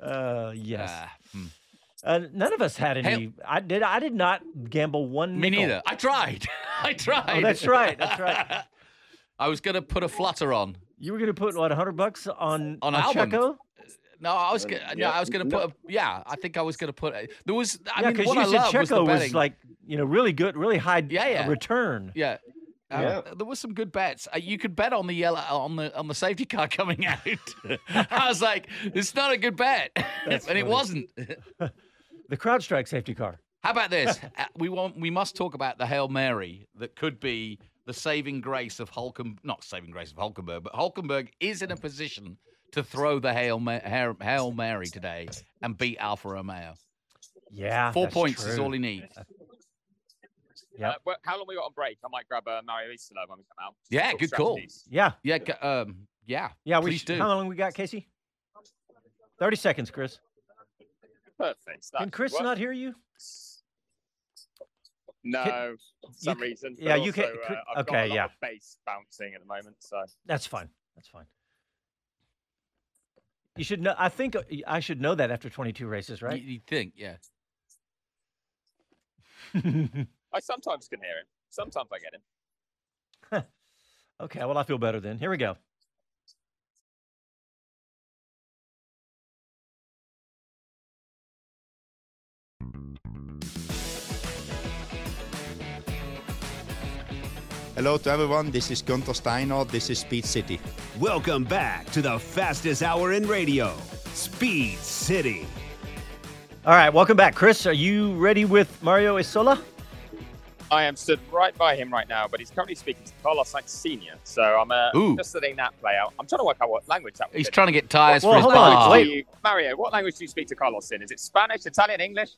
Uh, yes. Ah, hmm. Uh, none of us had any. I did. I did not gamble one. Me nickel. neither. I tried. [laughs] I tried. Oh, that's right. That's right. [laughs] I was going to put a flutter on. You were going to put what a hundred bucks on On on album. Checo? No, I was. Uh, Gonna, no, I was going to no. put. A, yeah, I think I was going to put. A, there was. I yeah, because you I said loved was Checo was, like you know really good, really high Yeah, uh, yeah. return. Yeah. Uh, Yeah. there was some good bets. Uh, you could bet on the yellow on the on the safety car [laughs] coming out. I was like, it's not a good bet, and funny. it wasn't. The CrowdStrike safety car. How about this? [laughs] Uh, we want we must talk about the hail mary that could be the saving grace of Hulken. Not saving grace of Hulkenberg, but Hulkenberg is in a position to throw the hail Ma- hail, hail mary today and beat Alfa Romeo. Yeah, Four that's points is all he needs. Yeah. Uh, well, how long we got on break? I might grab uh, Mario Isola when we come out. Yeah, Talk good call. Yeah, Yeah, um, yeah, yeah. We Please sh- do. How long we got, Casey? Thirty seconds, Chris. Perfect. That Can Chris should work. not hear you? No, for some c- reason. yeah, but you can- could- Uh, I've got okay, a yeah. of bass bouncing at the moment, so That's fine. That's fine. You should know. I think I should know that after 22 races, right? You, would think, yeah. [laughs] I sometimes can hear him. Sometimes I get him. [laughs] okay. Well, I feel better then. Here we go. Hello to everyone. This is Gunther Steiner. This is Speed City. Welcome back to the fastest hour in radio, Speed City. All right. Welcome back, Chris. Are you ready with Mario Isola? I am stood right by him right now, but he's currently speaking to Carlos Sainz Senior. So I'm uh, just letting that play out. I'm trying to work out what language that was. He's in. trying to get tires Well, for his hold on, bar. wait. Do you- Mario, what language do you speak to Carlos in? Is it Spanish, Italian, English?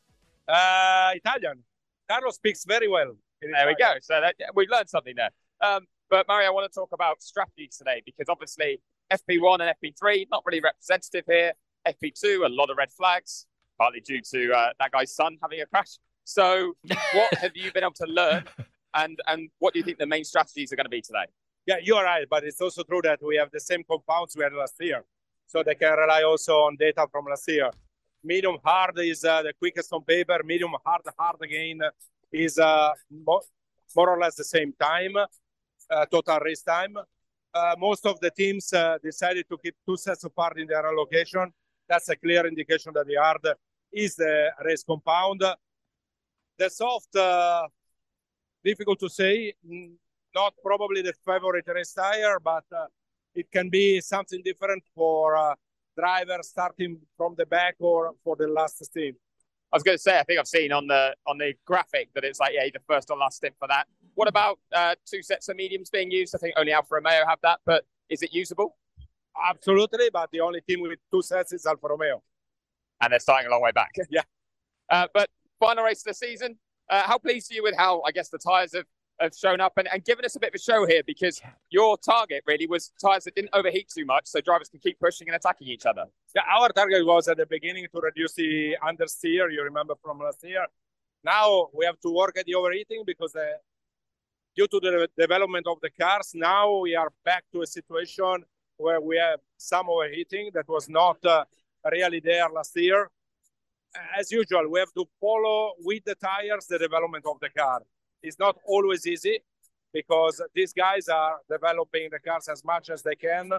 Uh, Italian. Carlos speaks very well. There we go. So that, we learned something there. Um, but Mario, I want to talk about strategies today because obviously FP1 and FP3 not really representative here. FP2 a lot of red flags, partly due to uh, that guy's son having a crash. So [laughs] what have you been able to learn, and and what do you think the main strategies are going to be today? Yeah, you're right. But it's also true that we have the same compounds we had last year. So they can rely also on data from last year. Medium hard is uh, the quickest on paper. Medium hard, hard again is uh, mo- more or less the same time, uh, total race time. Uh, most of the teams uh, decided to keep two sets apart in their allocation. That's a clear indication that the hard is the race compound. The soft, uh, difficult to say. Not probably the favorite race tire, but uh, it can be something different for drivers starting from the back or for the last stint. I was going to say, I think I've seen on the on the graphic that it's like, yeah, the first or last stint for that. What about uh, two sets of mediums being used? I think only Alfa Romeo have that, but is it usable? Absolutely, but the only team with two sets is Alfa Romeo. And they're starting a long way back. [laughs] Yeah. Uh, but final race of the season. Uh, how pleased are you with how I guess the tyres have have shown up and, and given us a bit of a show here because your target really was tyres that didn't overheat too much so drivers can keep pushing and attacking each other. Yeah, our target was at the beginning to reduce the understeer. You remember from last year. Now we have to work at the overheating because uh, due to the development of the cars, now we are back to a situation where we have some overheating that was not uh, really there last year. As usual, we have to follow with the tires the development of the car. It's not always easy because these guys are developing the cars as much as they can,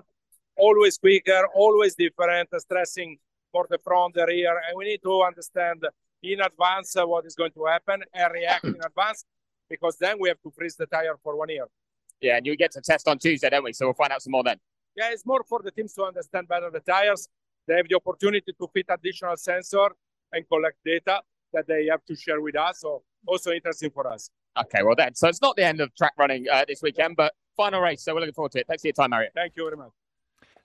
always quicker, always different, stressing for the front, the rear, and we need to understand in advance what is going to happen and react in [clears throat] advance because then we have to freeze the tire for one year. Yeah, and you get to test on Tuesday, don't we? So we'll find out some more then. Yeah, it's more for the teams to understand better the tires. They have the opportunity to fit additional sensor and collect data that they have to share with us. So also interesting for us. Okay, well then, so it's not the end of track running uh, this weekend, but final race. So we're looking forward to it. Thanks for your time, Mario. Thank you very much.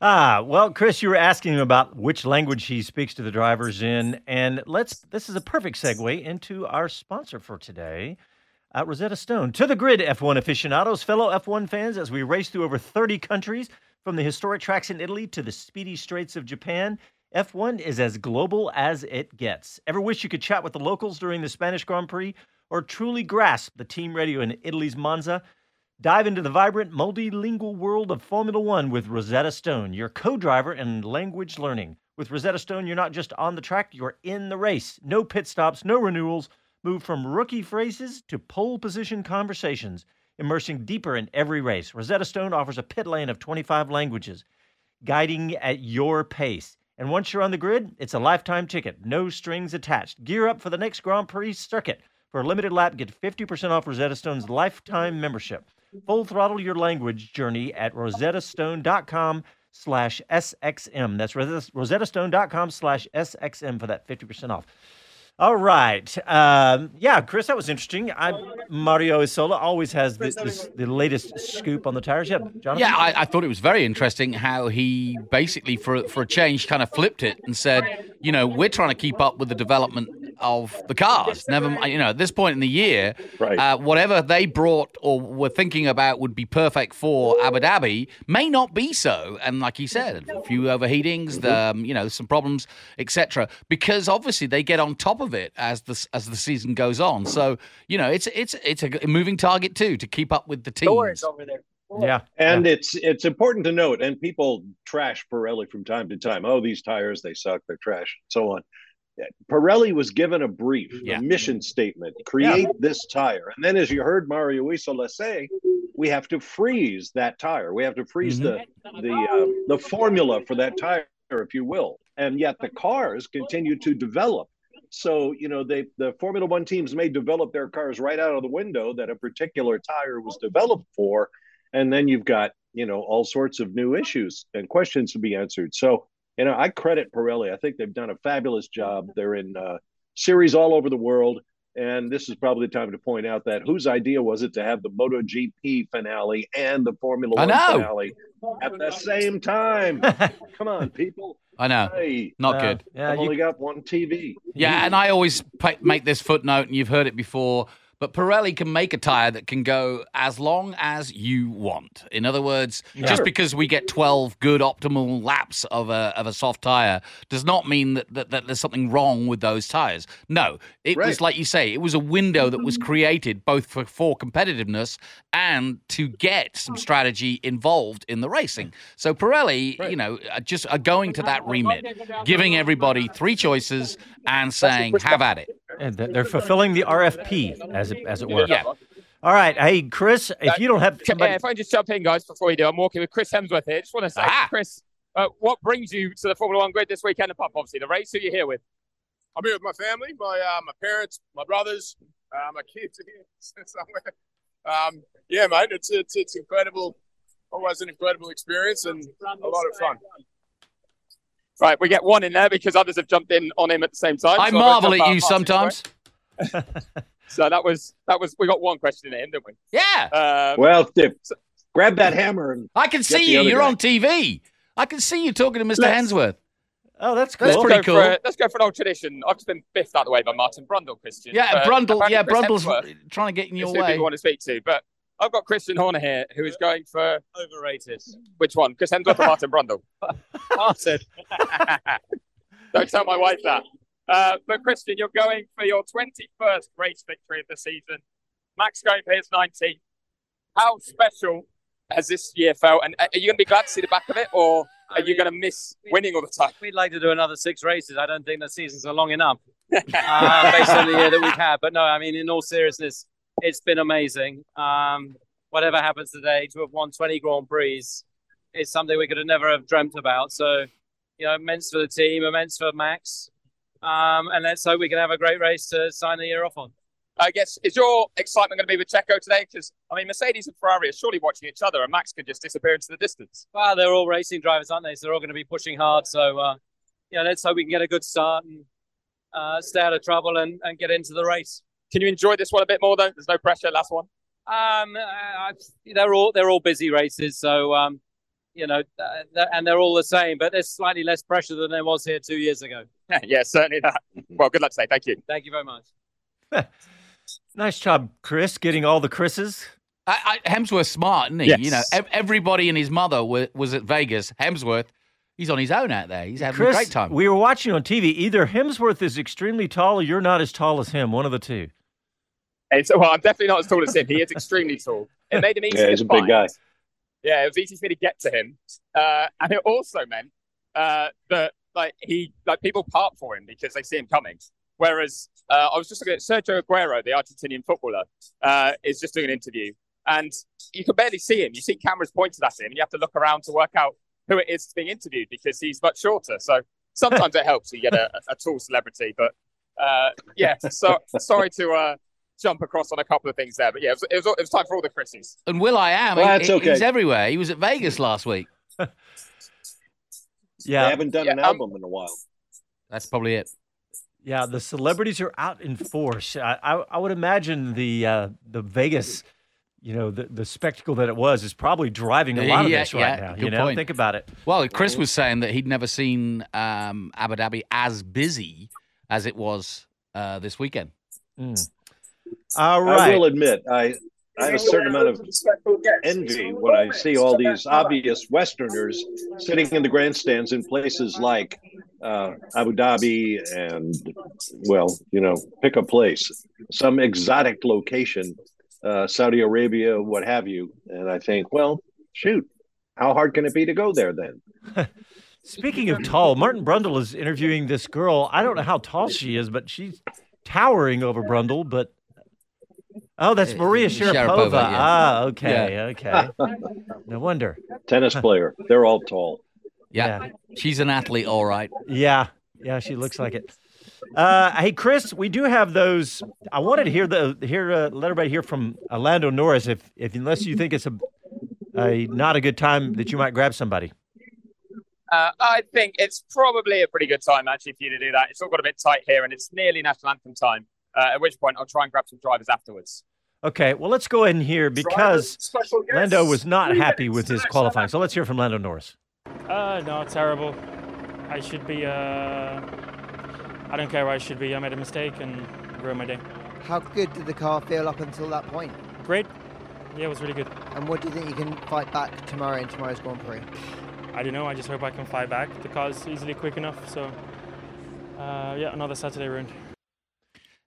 Ah, well, Chris, you were asking him about which language he speaks to the drivers in, and let's. This is a perfect segue into our sponsor for today, uh, Rosetta Stone. To the grid, F1 aficionados, fellow F1 fans, as we race through over 30 countries, from the historic tracks in Italy to the speedy straits of Japan. F1 is as global as it gets. Ever wish you could chat with the locals during the Spanish Grand Prix or truly grasp the team radio in Italy's Monza? Dive into the vibrant, multilingual world of Formula One with Rosetta Stone, your co driver in language learning. With Rosetta Stone, you're not just on the track, you're in the race. No pit stops, no renewals. Move from rookie phrases to pole position conversations, immersing deeper in every race. Rosetta Stone offers a pit lane of 25 languages, guiding at your pace. And once you're on the grid, it's a lifetime ticket, no strings attached. Gear up for the next Grand Prix circuit. For a limited lap, get 50% off Rosetta Stone's lifetime membership. Full throttle your language journey at rosettastone.com slash SXM. That's rosettastone.com slash SXM for that 50% off. All right. Um, yeah, Chris, that was interesting. I, Mario Isola always has the, the latest scoop on the tires. Yeah, Jonathan? Yeah, I, I, thought it was very interesting how he basically, for for a change, kind of flipped it and said, you know, we're trying to keep up with the development of the cars. Never, you know, at this point in the year, right. uh, whatever they brought or were thinking about would be perfect for Abu Dhabi may not be so. And like he said, a few overheatings, the, um, you know, some problems, etc. Because obviously they get on top of it as the as the season goes on. So you know, it's it's it's a moving target too to keep up with the teams. Over there. Yeah, and yeah. it's it's important to note, and people trash Pirelli from time to time. Oh, these tires they suck, they're trash, and so on. Pirelli was given a brief, yeah. a mission statement: create yeah. this tire. And then, as you heard Mario Isola say, we have to freeze that tire. We have to freeze mm-hmm. the the uh, the formula for that tire, if you will. And yet, the cars continue to develop. So you know, they the Formula One teams may develop their cars right out of the window that a particular tire was developed for, and then you've got you know all sorts of new issues and questions to be answered. So you know, I credit Pirelli. I think they've done a fabulous job. They're in uh, series all over the world. And this is probably the time to point out that whose idea was it to have the MotoGP finale and the Formula One finale at the same time? [laughs] Come on, people. I know. Hey, Not good. Yeah, I've you- only got one TV. Yeah, and I always make this footnote, and you've heard it before. But Pirelli can make a tire that can go as long as you want. In other words, just because we get 12 good optimal laps of a, of a soft tire does not mean that, that, that there's something wrong with those tires. No, it was like you say, it was a window that was created both for, for competitiveness and to get some strategy involved in the racing. So Pirelli, you know, just are going to that remit, giving everybody three choices and saying, have at it. And they're fulfilling the RFP, as it as it were. Yeah. All right. Hey, Chris, if you don't have somebody, Yeah, if I just jump in, guys, before we do, I'm walking with Chris Hemsworth here. Just want to say, Ah. Chris, uh, what brings you to the Formula One grid this weekend? Apart from obviously the race, who you here with? I'm here with my family, my uh, my parents, my brothers, uh, my kids are here [laughs] somewhere. Um, yeah, mate, it's it's it's incredible. Always an incredible experience and a lot of fun. Right, we get one in there because others have jumped in on him at the same time. I so marvel at you sometimes. [laughs] So that was that was we got one question in him, didn't we? Yeah. Um, Well, Dip, grab that hammer and I can see you. You're guy. on TV. I can see you talking to Mr. Let's- Hemsworth. Oh, that's That's let's pretty go cool. For, let's go for an old tradition. I've just been biffed out of the way by Martin Brundle, Christian. Yeah, but Brundle. Yeah, Brundle's Hemsworth trying to get in is your who way. people want to speak to. But I've got Christian Horner here, who is going for Overrated. which one? Chris Hemsworth or Martin Brundle? [laughs] Martin. [laughs] Don't tell my wife that. Uh, but Christian, you're going for your 21st race victory of the season. Max going for his 19th. How special has this year felt? And uh, are you going to be glad to see the back of it, or are you going to miss winning all the time? We'd like to do another six races. I don't think the seasons are long enough [laughs] uh, based on the year that we've had. But no, I mean, in all seriousness, it's been amazing. Um, whatever happens today, to have won 20 Grand Prix is something we could have never have dreamt about. So, you know, immense for the team, immense for Max. Um, and let's hope we can have a great race to sign the year off on. I guess is your excitement going to be with Checo today? Because I mean, Mercedes and Ferrari are surely watching each other, and Max could just disappear into the distance. Well, they're all racing drivers, aren't they? So they're all going to be pushing hard. So, uh, yeah, let's hope we can get a good start and uh, stay out of trouble and, and get into the race. Can you enjoy this one a bit more though? There's no pressure. Last one. Um, I, they're all they're all busy races, so um, you know, uh, and they're all the same. But there's slightly less pressure than there was here two years ago. [laughs] yeah, certainly that. Well, good luck today. Thank you. Thank you very much. [laughs] Nice job, Chris, getting all the Chris's. I, I, Hemsworth's smart, isn't he? Yes. You know, ev- everybody and his mother was, was at Vegas. Hemsworth, he's on his own out there. He's having Chris, a great time. we were watching on TV. Either Hemsworth is extremely tall or you're not as tall as him. One of the two. It's, well, I'm definitely not as tall as him. He is extremely tall. It made him easy. Yeah, to he's a big guy. Yeah, it was easy for me to get to him, uh, and it also meant uh, that like he like people part for him because they see him coming. Whereas uh, I was just looking at Sergio Aguero, the Argentinian footballer, uh, is just doing an interview, and you can barely see him. You see cameras pointed at him, and you have to look around to work out who it is being interviewed because he's much shorter. So sometimes it helps you get a, a tall celebrity, but uh, yeah. So sorry to uh, jump across on a couple of things there, but yeah, it was, it was, it was time for all the Chrissies. And Will I am, Well, he- that's he- okay. he's everywhere. He was at Vegas last week. [laughs] Yeah. They haven't done an Yeah, um, album in a while. That's probably it. Yeah, the celebrities are out in force. I, I, I would imagine the uh, the Vegas, you know, the, the spectacle that it was is probably driving a lot of Yeah, this right yeah, now. good You know, point. think about it. Well, Chris was saying that he'd never seen um, Abu Dhabi as busy as it was uh, this weekend. Mm. All I will admit, I I have a certain amount of envy when I see all these obvious Westerners sitting in the grandstands in places like uh, Abu Dhabi and, well, you know, pick a place, some exotic location, uh, Saudi Arabia, what have you. And I think, well, shoot, how hard can it be to go there then? [laughs] Speaking of tall, Martin Brundle is interviewing this girl. I don't know how tall she is, but she's towering over Brundle. But oh, that's Maria Sharapova. Sharapova, yeah. Ah, okay, okay. no wonder. Tennis player, they're all tall. Yeah. She's an athlete, all right. Yeah, yeah, she looks like it. Uh, hey, Chris, we do have those. I wanted to hear the hear uh, let everybody hear from Orlando Norris. If if unless you think it's a a not a good time that you might grab somebody. Uh, I think it's probably a pretty good time actually for you to do that. It's all got a bit tight here, and it's nearly national anthem time. Uh, at which point, I'll try and grab some drivers afterwards. Okay, well, let's go in here because Lando was not happy with his qualifying. So let's hear from Lando Norris. Uh, no, terrible. I should be. Uh, I don't care where I should be. I made a mistake and ruined my day. How good did the car feel up until that point? Great. Yeah, it was really good. And what do you think you can fight back tomorrow in tomorrow's Grand Prix? I don't know. I just hope I can fight back. The car's easily quick enough. So, uh, yeah, another Saturday ruined.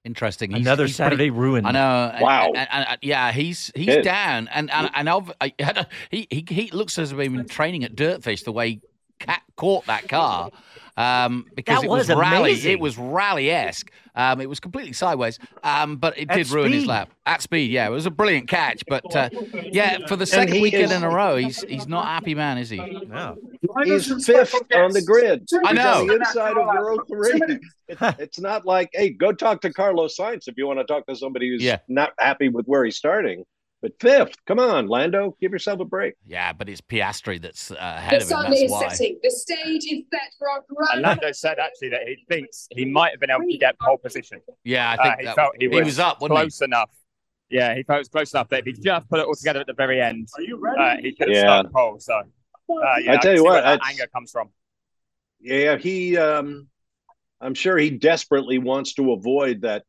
Interesting. He's- Another he's pretty- Saturday ruined. I know. Wow. And, and- and- yeah, he's he's Good. down, and and and I've, I had [laughs] a, he he he looks as if he's been training at Dirtfish the way he ca- caught that car. Um, [laughs] because That it was, was rally, amazing. it was rally esque. Um, it was completely sideways. Um, but it At did ruin his lap at speed. Yeah, it was a brilliant catch. But uh, [laughs] yeah, for the second he weekend is- in a row, he's he's not a happy man, is he? No. He's fifth on the grid. I He's on know. the inside of row three. It's, it's not like, hey, go talk to Carlos Sainz if you want to talk to somebody who's Yeah. not happy with where he's starting. But fifth, come on, Lando, give yourself a break. Yeah, but it's Piastri that's uh, ahead The of him. sun That's is why. setting. The stage is set for our And grand Lando said actually that he thinks he might have been able to get pole position. Yeah, I Uh, think he that- felt he, he was up, wasn't he? close enough. Yeah, he felt it was close enough that if he just put it all together at the very end, are you uh, he could have Yeah. started pole. So, uh, yeah, I can tell you what, where that anger comes from. yeah, he. Um, I'm sure he desperately wants to avoid that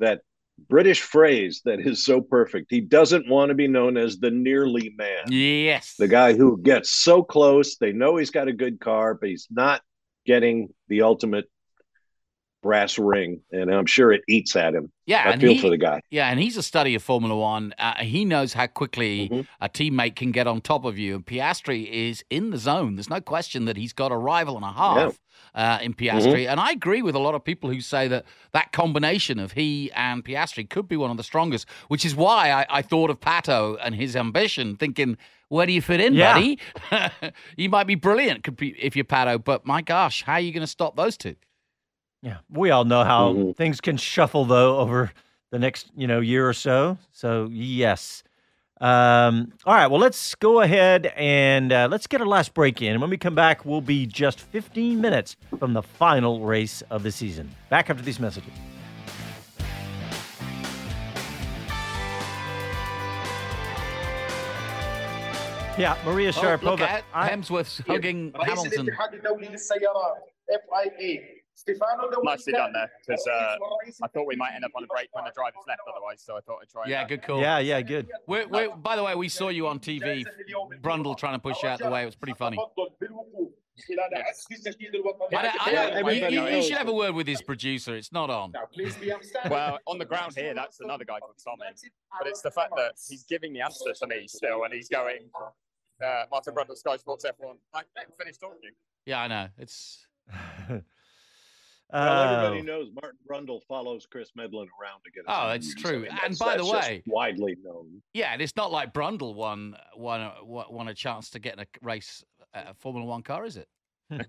that British phrase that is so perfect. He doesn't want to be known as the nearly man. Yes. The guy who gets so close, they know he's got a good car, but he's not getting the ultimate brass ring. And I'm sure it eats at him. Yeah, I feel he- for the guy. Yeah, and he's a study of Formula One. Uh, he knows how quickly Mm-hmm. a teammate can get on top of you. And Piastri is in the zone. There's no question that he's got a rival and a half uh, in Piastri. Mhm. And I agree with a lot of people who say that that combination of he and Piastri could be one of the strongest, which is why I, I thought of Pato and his ambition, thinking, where do you fit in, Yeah. buddy? [laughs] you might be brilliant if you're Pato, but my gosh, how are you going to stop those two? Yeah, we all know how mm-hmm. things can shuffle though over the next you know year or so. So yes. Um, all right, well, let's go ahead and uh, let's get our last break in. And when we come back, we'll be just 15 minutes from the final race of the season. Back after these messages. Yeah, Maria Sharapova. Oh, look at Hemsworth's hugging yeah. Hamilton. Mostly done there, because uh, I thought we might end up on a break when the driver's left otherwise, so I thought I'd try. Yeah, good call. Yeah, yeah, good. We're, we're, by the way, we saw you on TV, Brundle trying to push you out the way. It was pretty funny. Yes. I, I, you, you, you, should have a word with his producer. It's not on. well, on the ground here, that's another guy called Tommy. But it's the fact that he's giving the answer to me still, and he's going, uh, Martin Brundle, Sky Sports F1. I finished talking. Yeah, I know. It's. [laughs] Well, everybody Oh. knows Martin Brundle follows Chris Medland around to get. us Oh, interviews. it's I true. mean, And that's- by the that's just way- widely known. yeah, and it's not like Brundle won won won a chance to get in a race a Formula One car, is it? [laughs]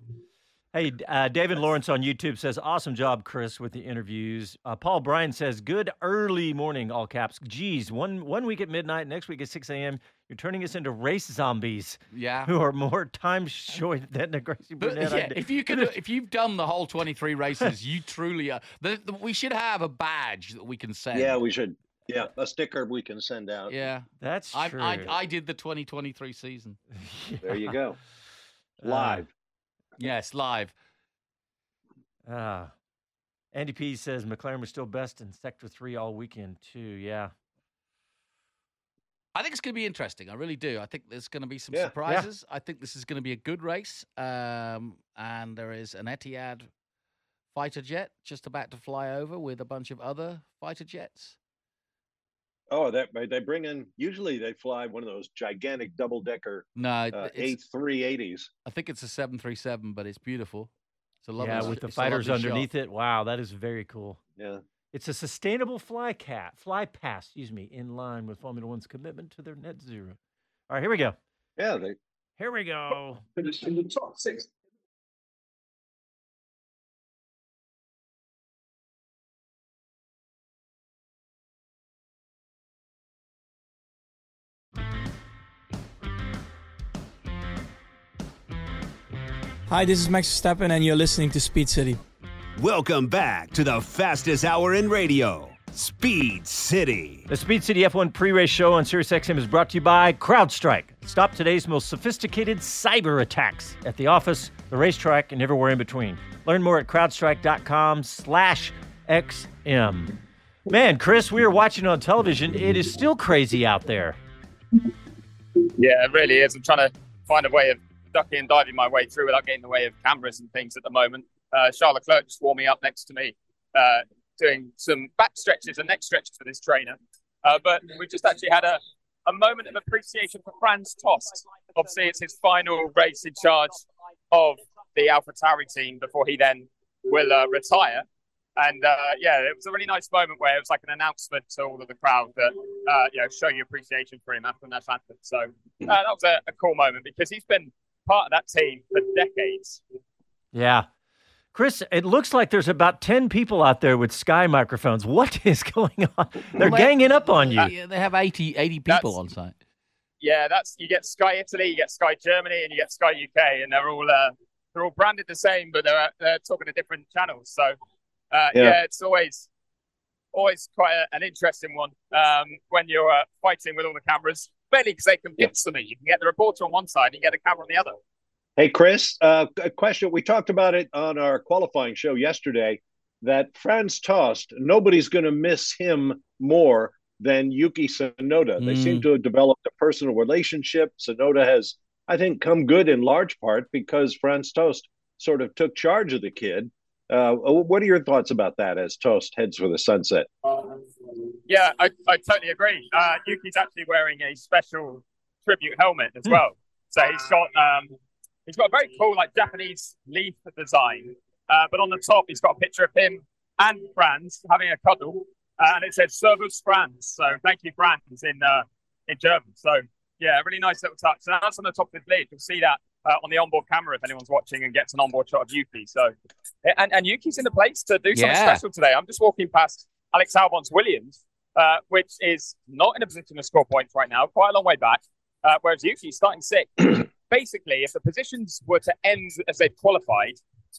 Hey, uh, David Lawrence on YouTube says, "Awesome job, Chris, with the interviews." Uh, Paul Bryan says, "Good early morning, all caps." Geez, one one week at midnight, next week at six a.m. You're turning us into race zombies. Yeah. who are more time short than the Gracie But, Burnett. yeah, if you could, if you've done the whole 23 races, you truly are. The, the, we should have a badge that we can send. Yeah, we should. Yeah, a sticker we can send out. Yeah, that's I, true. I, I did the 2023 season. There you go. [laughs] Uh, Live. Yes, live. Ah. Andy P says McLaren was still best in Sector Three all weekend too. Yeah. I think it's going to be interesting. I really do. I think there's going to be some Yeah, yeah. surprises. I think this is going to be a good race. Um, and there is an Etihad fighter jet just about to fly over with a bunch of other fighter jets. Oh, that they bring in. Usually, they fly one of those gigantic double decker No, uh, A three eighties. I think it's a 737, but it's beautiful. It's a lovely yeah, with the fighters lovely shot. underneath it. Wow, that is very cool. Yeah. It's a sustainable fly cat, fly pass, excuse me, in line with Formula One's commitment to their net zero. All right, here we go. Yeah, they Here we go. finished in the top six. Hi, this is Max Verstappen, and you're listening to Speed City. Welcome back to the fastest hour in radio, Speed City. The Speed City F1 pre-race show on SiriusXM is brought to you by CrowdStrike. Stop today's most sophisticated cyber attacks at the office, the racetrack, and everywhere in between. Learn more at CrowdStrike.com/slash/xm. Man, Chris, we are watching on television. It is still crazy out there. Yeah, it really is. I'm trying to find a way of ducking and diving my way through without getting in the way of cameras and things at the moment. Uh, Charles Leclerc just warming up next to me, uh, doing some back stretches and neck stretches with his trainer. Uh, but we've just actually had a, a moment of appreciation for Franz Tost. Obviously, it's his final race in charge of the Alpha Tauri team before he then will uh, retire. And uh, yeah, it was a really nice moment where it was like an announcement to all of the crowd that uh, you know show your appreciation for him after that happened. So uh, that was a, a cool moment because he's been part of that team for decades. Yeah. Chris, it looks like there's about 10 people out there with Sky microphones. What [laughs] is going on? They're Well, ganging up on you. Yeah, they have 80, 80 people on site. Yeah, that's you get Sky Italy, you get Sky Germany, and you get Sky UK, and they're all uh, they're all branded the same, but they're they're talking to different channels. So uh, yeah. Yeah. it's always always quite a, an interesting one um, when you're uh, fighting with all the cameras. Mainly because they can pixel me. You can get the reporter on one side, and you get the camera on the other. Hey, Chris, uh, a question. We talked about it on our qualifying show yesterday that Franz Tost, nobody's going to miss him more than Yuki Tsunoda. They seem Mm. to have developed a personal relationship. Tsunoda has, I think, come good in large part because Franz Tost sort of took charge of the kid. Uh, what are your thoughts about that as Tost heads for the sunset? Yeah, I, I totally agree. Uh, Yuki's actually wearing a special tribute helmet as Hmm. well. So he's got um, he's got a very cool like Japanese leaf design. Uh, but on the top, he's got a picture of him and Franz having a cuddle, uh, and it says "Servus Franz." So thank you, Franz, in uh, in German. So yeah, really nice little touch. So that's on the top of his lid. You'll see that uh, on the onboard camera if anyone's watching and gets an onboard shot of Yuki. So and, and Yuki's in the place to do something Yeah. special today. I'm just walking past Alex Albon's Williams, uh, which is not in a position to score points right now, quite a long way back. Uh, whereas Yuki's starting sixth. [clears throat] Basically, if the positions were to end as they've qualified,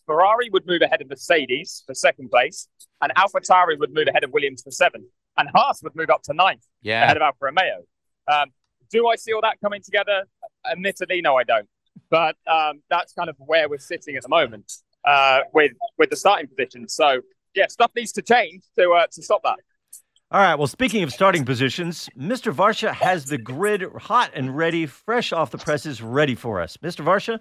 Ferrari would move ahead of Mercedes for second place, and AlphaTauri would move ahead of Williams for seventh, and Haas would move up to ninth Yeah. ahead of Alfa Romeo. Um, do I see all that coming together? Admittedly, no, I don't. But um, that's kind of where we're sitting at the moment uh, with with the starting position. So yeah, stuff needs to change to uh, to stop that. All right. Well, speaking of starting positions, Mr. Varsha has the grid hot and ready, fresh off the presses, ready for us. Mr. Varsha?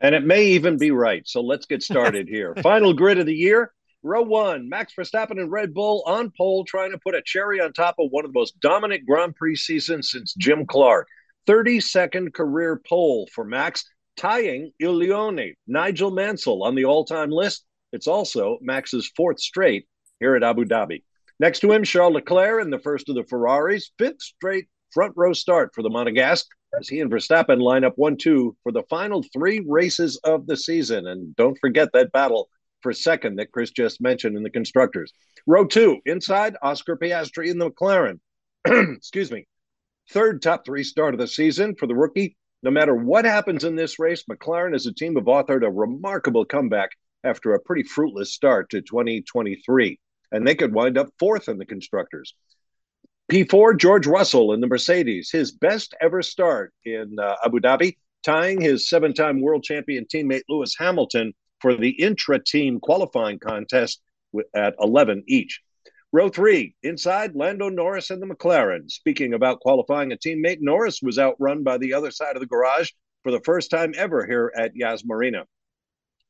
And it may even be right. So let's get started [laughs] here. Final grid of the year. Row one, Max Verstappen and Red Bull on pole, trying to put a cherry on top of one of the most dominant Grand Prix seasons since Jim Clark. 32nd career pole for Max, tying Il Leone, Nigel Mansell on the all time list. It's also Max's fourth straight here at Abu Dhabi. Next to him, Charles Leclerc in the first of the Ferraris, fifth straight front row start for the Monegasque as he and Verstappen line up 1 2 for the final three races of the season. And don't forget that battle for second that Chris just mentioned in the constructors. Row two, inside Oscar Piastri in the McLaren. [clears throat] Excuse me. Third top three start of the season for the rookie. No matter what happens in this race, McLaren as a team have authored a remarkable comeback after a pretty fruitless start to 2023. And they could wind up fourth in the constructors. P4, George Russell in the Mercedes, his best ever start in uh, Abu Dhabi, tying his seven time world champion teammate Lewis Hamilton for the intra team qualifying contest at 11 each. Row three, inside Lando Norris and the McLaren. Speaking about qualifying a teammate, Norris was outrun by the other side of the garage for the first time ever here at Yas Marina.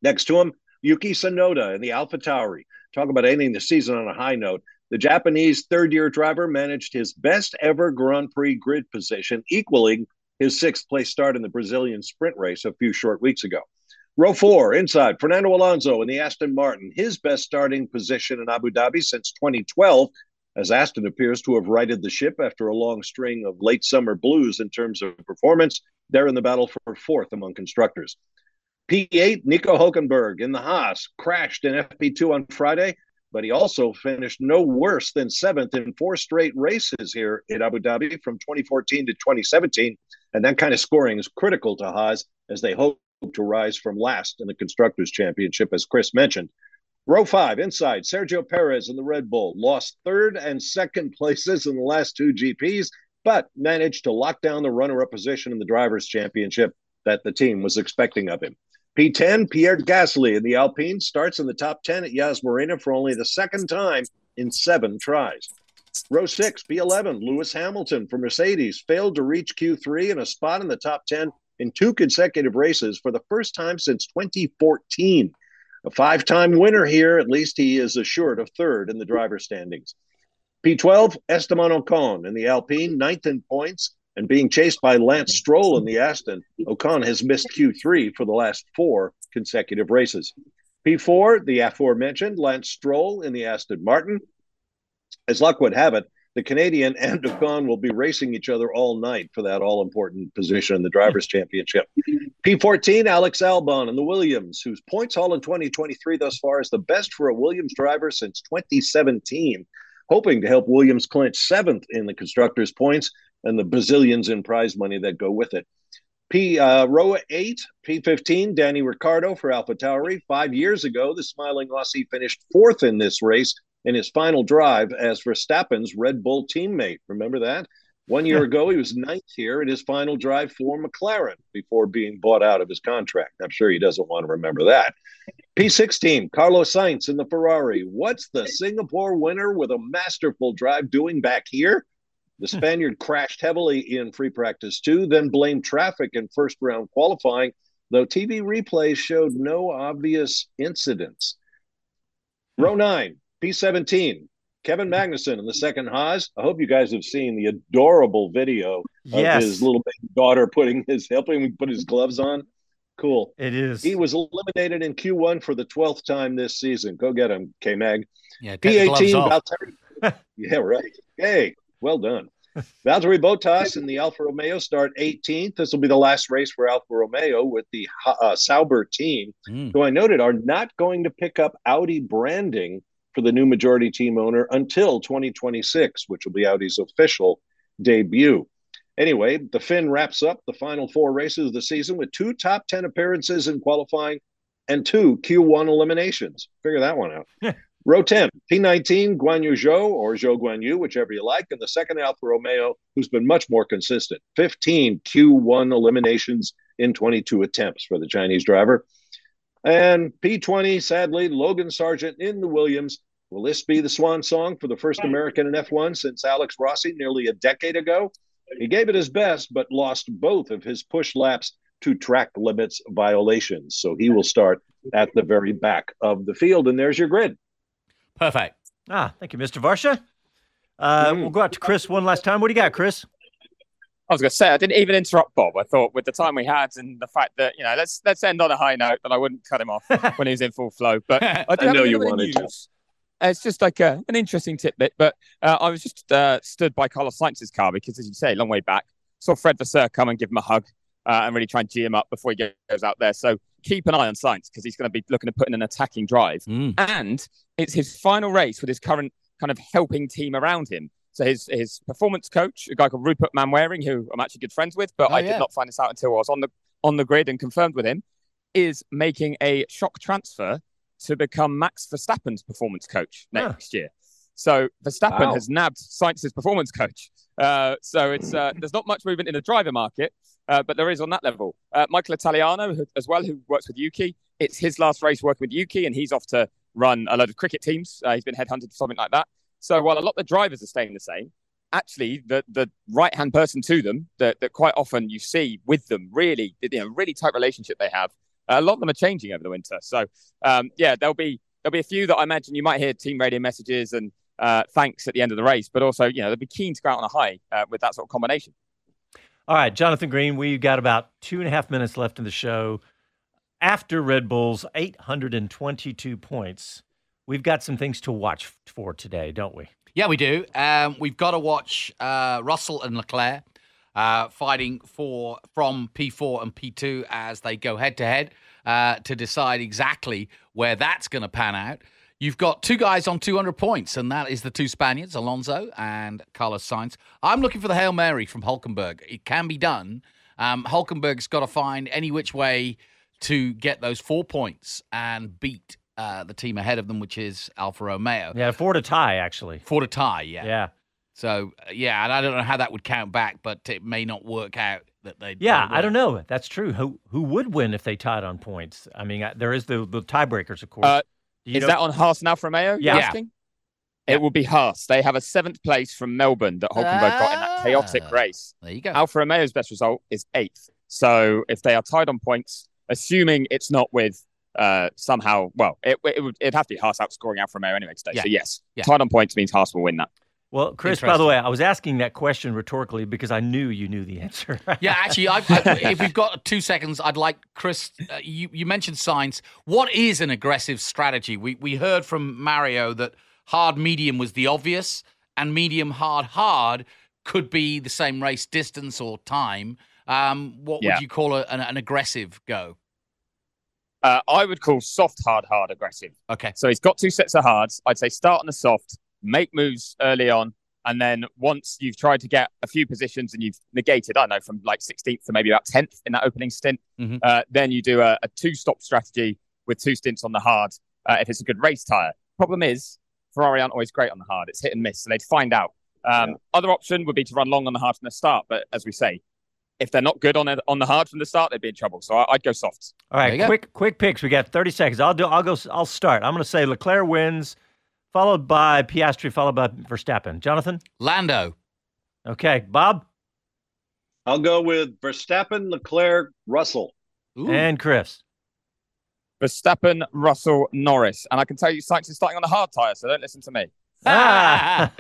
Next to him, Yuki Tsunoda and the Alpha Tauri. Talk about ending the season on a high note. The Japanese third year driver managed his best ever Grand Prix grid position, equaling his sixth place start in the Brazilian sprint race a few short weeks ago. Row four, inside, Fernando Alonso in the Aston Martin, his best starting position in Abu Dhabi since 2012, as Aston appears to have righted the ship after a long string of late summer blues in terms of performance. They're in the battle for fourth among constructors. P8, Nico Hulkenberg in the Haas crashed in FP2 on Friday, but he also finished no worse than seventh in four straight races here in Abu Dhabi from 2014 to 2017. And that kind of scoring is critical to Haas as they hope to rise from last in the Constructors' Championship, as Chris mentioned. Row five, inside, Sergio Perez in the Red Bull lost third and second [laughs] places in the last two GPs, but managed to lock down the runner up position in the Drivers' Championship that the team was expecting of him. P10, Pierre Gasly in the Alpine starts in the top 10 at Yas Marina for only the second time in seven tries. Row six, P11, Lewis Hamilton for Mercedes failed to reach Q3 and a spot in the top 10 in two consecutive races for the first time since 2014. A five time winner here, at least he is assured of third in the driver standings. P12, Esteban Ocon in the Alpine, ninth in points, and being chased by Lance Stroll in the Aston. Ocon has missed Q3 for the last four consecutive races. P4, the aforementioned Lance Stroll in the Aston Martin. As luck would have it, the Canadian [laughs] and Ocon will be racing each other all night for that all important position in the Drivers' Championship. P14, Alex Albon and the Williams, whose points haul in 2023 thus far is the best for a Williams driver since 2017, hoping to help Williams clinch seventh in the constructors' points and the bazillions in prize money that go with it. P uh, row eight, P15, Danny Ricciardo for Alpha Tauri. Five years ago, the smiling Aussie finished fourth in this race in his final drive as Verstappen's Red Bull teammate. Remember that? One year ago, he was ninth here in his final drive for McLaren before being bought out of his contract. I'm sure he doesn't want to remember that. P16, Carlos Sainz in the Ferrari. What's the Singapore winner with a masterful drive doing back here? The hmm. Spaniard crashed heavily in free practice two, then blamed traffic in first round qualifying, though TV replays showed no obvious incidents. Hmm. Row nine, P17, Kevin Magnussen in the second Haas. I hope you guys have seen the adorable video Yes. of his little baby daughter putting his helping him put his gloves on. Cool. It is. He was eliminated in Q1 for the 12th time this season. Go get him, K Mag. Yeah, take the gloves P18. Valtteri. [laughs] yeah, right. Hey, well done. Valtteri Bottas and the Alfa Romeo start 18th. This will be the last race for Alfa Romeo with the uh, Sauber team, Hmm. who I noted are not going to pick up Audi branding for the new majority team owner until 2026, which will be Audi's official debut. Anyway, the Finn wraps up the final four races of the season with two top 10 appearances in qualifying and two Q1 eliminations. Figure that one out. [laughs] Row 10, P19, Guan Yu Zhou or Zhou Guan Yu, whichever you like, and the second Alfa Romeo, who's been much more consistent. 15 Q1 eliminations in 22 attempts for the Chinese driver. And P20, sadly, Logan Sargeant in the Williams. Will this be the swan song for the first American in F1 since Alex Rossi nearly a decade ago? He gave it his best, but lost both of his push laps to track limits violations. So he will start at the very back of the field. And there's your grid. Perfect. Ah, thank you, Mr. Varsha. Uh, We'll go out to Chris one last time. What do you got, Chris? I was going to say I didn't even interrupt Bob. I thought with the time we had and the fact that you know let's let's end on a high note that I wouldn't cut him off [laughs] when he was in full flow. But I, do I know you little bit of wanted to. news. Uh, It's just like a, an interesting tidbit, but uh, I was just uh, stood by Carlos Sainz's car because, as you say, a long way back, saw Fred Vasseur come and give him a hug uh, and really try and gee him up before he goes out there. So keep an eye on Sainz because he's going to be looking to put in an attacking drive. And it's his final race with his current kind of helping team around him. So his his performance coach, a guy called Rupert Manwaring, who I'm actually good friends with, but Oh, I yeah. did not find this out until I was on the on the grid and confirmed with him, is making a shock transfer to become Max Verstappen's performance coach next year. So Verstappen Wow. has nabbed Sainz's performance coach. Uh, so it's uh, there's not much movement in the driver market, uh, but there is on that level. Uh, Michael Italiano who, as well, who works with Yuki. It's his last race working with Yuki, and he's off to run a load of cricket teams. Uh, he's been headhunted for something like that. So while a lot of the drivers are staying the same, actually the the right hand person to them that, that quite often you see with them really you know really tight relationship they have. A lot of them are changing over the winter. So um, yeah, there'll be there'll be a few that I imagine you might hear team radio messages and uh, thanks at the end of the race, but also you know they'll be keen to go out on a high uh, with that sort of combination. All right, Jonathan Green, we've got about two and a half minutes left in the show. After Red Bull's 822 points, we've got some things to watch for today, don't we? Yeah, we do. Um, we've got to watch uh, Russell and Leclerc uh, fighting for from P4 and P2 as they go head to head uh, to decide exactly where that's going to pan out. You've got two guys on 200 points, and that is the two Spaniards, Alonso and Carlos Sainz. I'm looking for the Hail Mary from Hulkenberg. It can be done. Um, Hulkenberg's got to find any which way to get those four points and beat uh, the team ahead of them, which is Alfa Romeo. Yeah, four to tie, actually. Four to tie, yeah. Yeah. So uh, yeah, and I don't know how that would count back, but it may not work out that they. Yeah, I don't know. That's true. Who who would win if they tied on points? I mean, I- there is the, the tiebreakers, of course. Uh, you is know- that on Haas and Alfa Romeo? you're Yeah. asking? It will be Haas. They have a seventh place from Melbourne that Hulkenberg got in that chaotic Ah, race. There you go. Alfa Romeo's best result is eighth. So if they are tied on points, assuming it's not with uh, somehow, well, it, it would it'd have to be Haas outscoring Alfa Romeo anyway today. Yeah. So yes, Yeah. tied on points means Haas will win that. Well, Chris, by the way, I was asking that question rhetorically because I knew you knew the answer. [laughs] Yeah, actually, I, I, if we've got two seconds, I'd like Chris. Uh, you you mentioned Sainz. What is an aggressive strategy? We we heard from Mario that hard medium was the obvious, and medium hard hard could be the same race distance or time. Um, what Yeah. would you call a, an, an aggressive go? Uh, I would call soft, hard, hard aggressive. Okay. So he's got two sets of hards. I'd say start on the soft, make moves early on, and then once you've tried to get a few positions and you've negated, I don't know, from like 16th to maybe about 10th in that opening stint, Mhm. uh, then you do a, a two stop strategy with two stints on the hard uh, if it's a good race tire. Problem is, Ferrari aren't always great on the hard. It's hit and miss. So they'd find out Um, Other option would be to run long on the hard from the start, but as we say, if they're not good on it, on the hard from the start, they'd be in trouble. So I, I'd go soft. All right, quick quick picks. We got 30 seconds. I'll do. I'll go. I'll start. I'm going to say Leclerc wins, followed by Piastri, followed by Verstappen. Jonathan, Lando. Okay, Bob I'll go with Verstappen, Leclerc, Russell. and Chris. Verstappen, Russell, Norris, and I can tell you, Sainz is starting on a hard tire, so don't listen to me. Ah.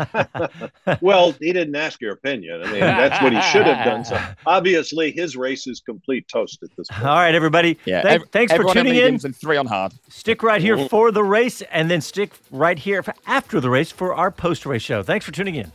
well, he didn't ask your opinion. I mean, that's what he should have done. So [laughs] obviously, his race is complete toast at this point. All right, everybody. Yeah, Thank- ev- thanks for tuning in. and three on hard. Stick right here Mhm. for the race, and then stick right here for after the race for our post race show. Thanks for tuning in.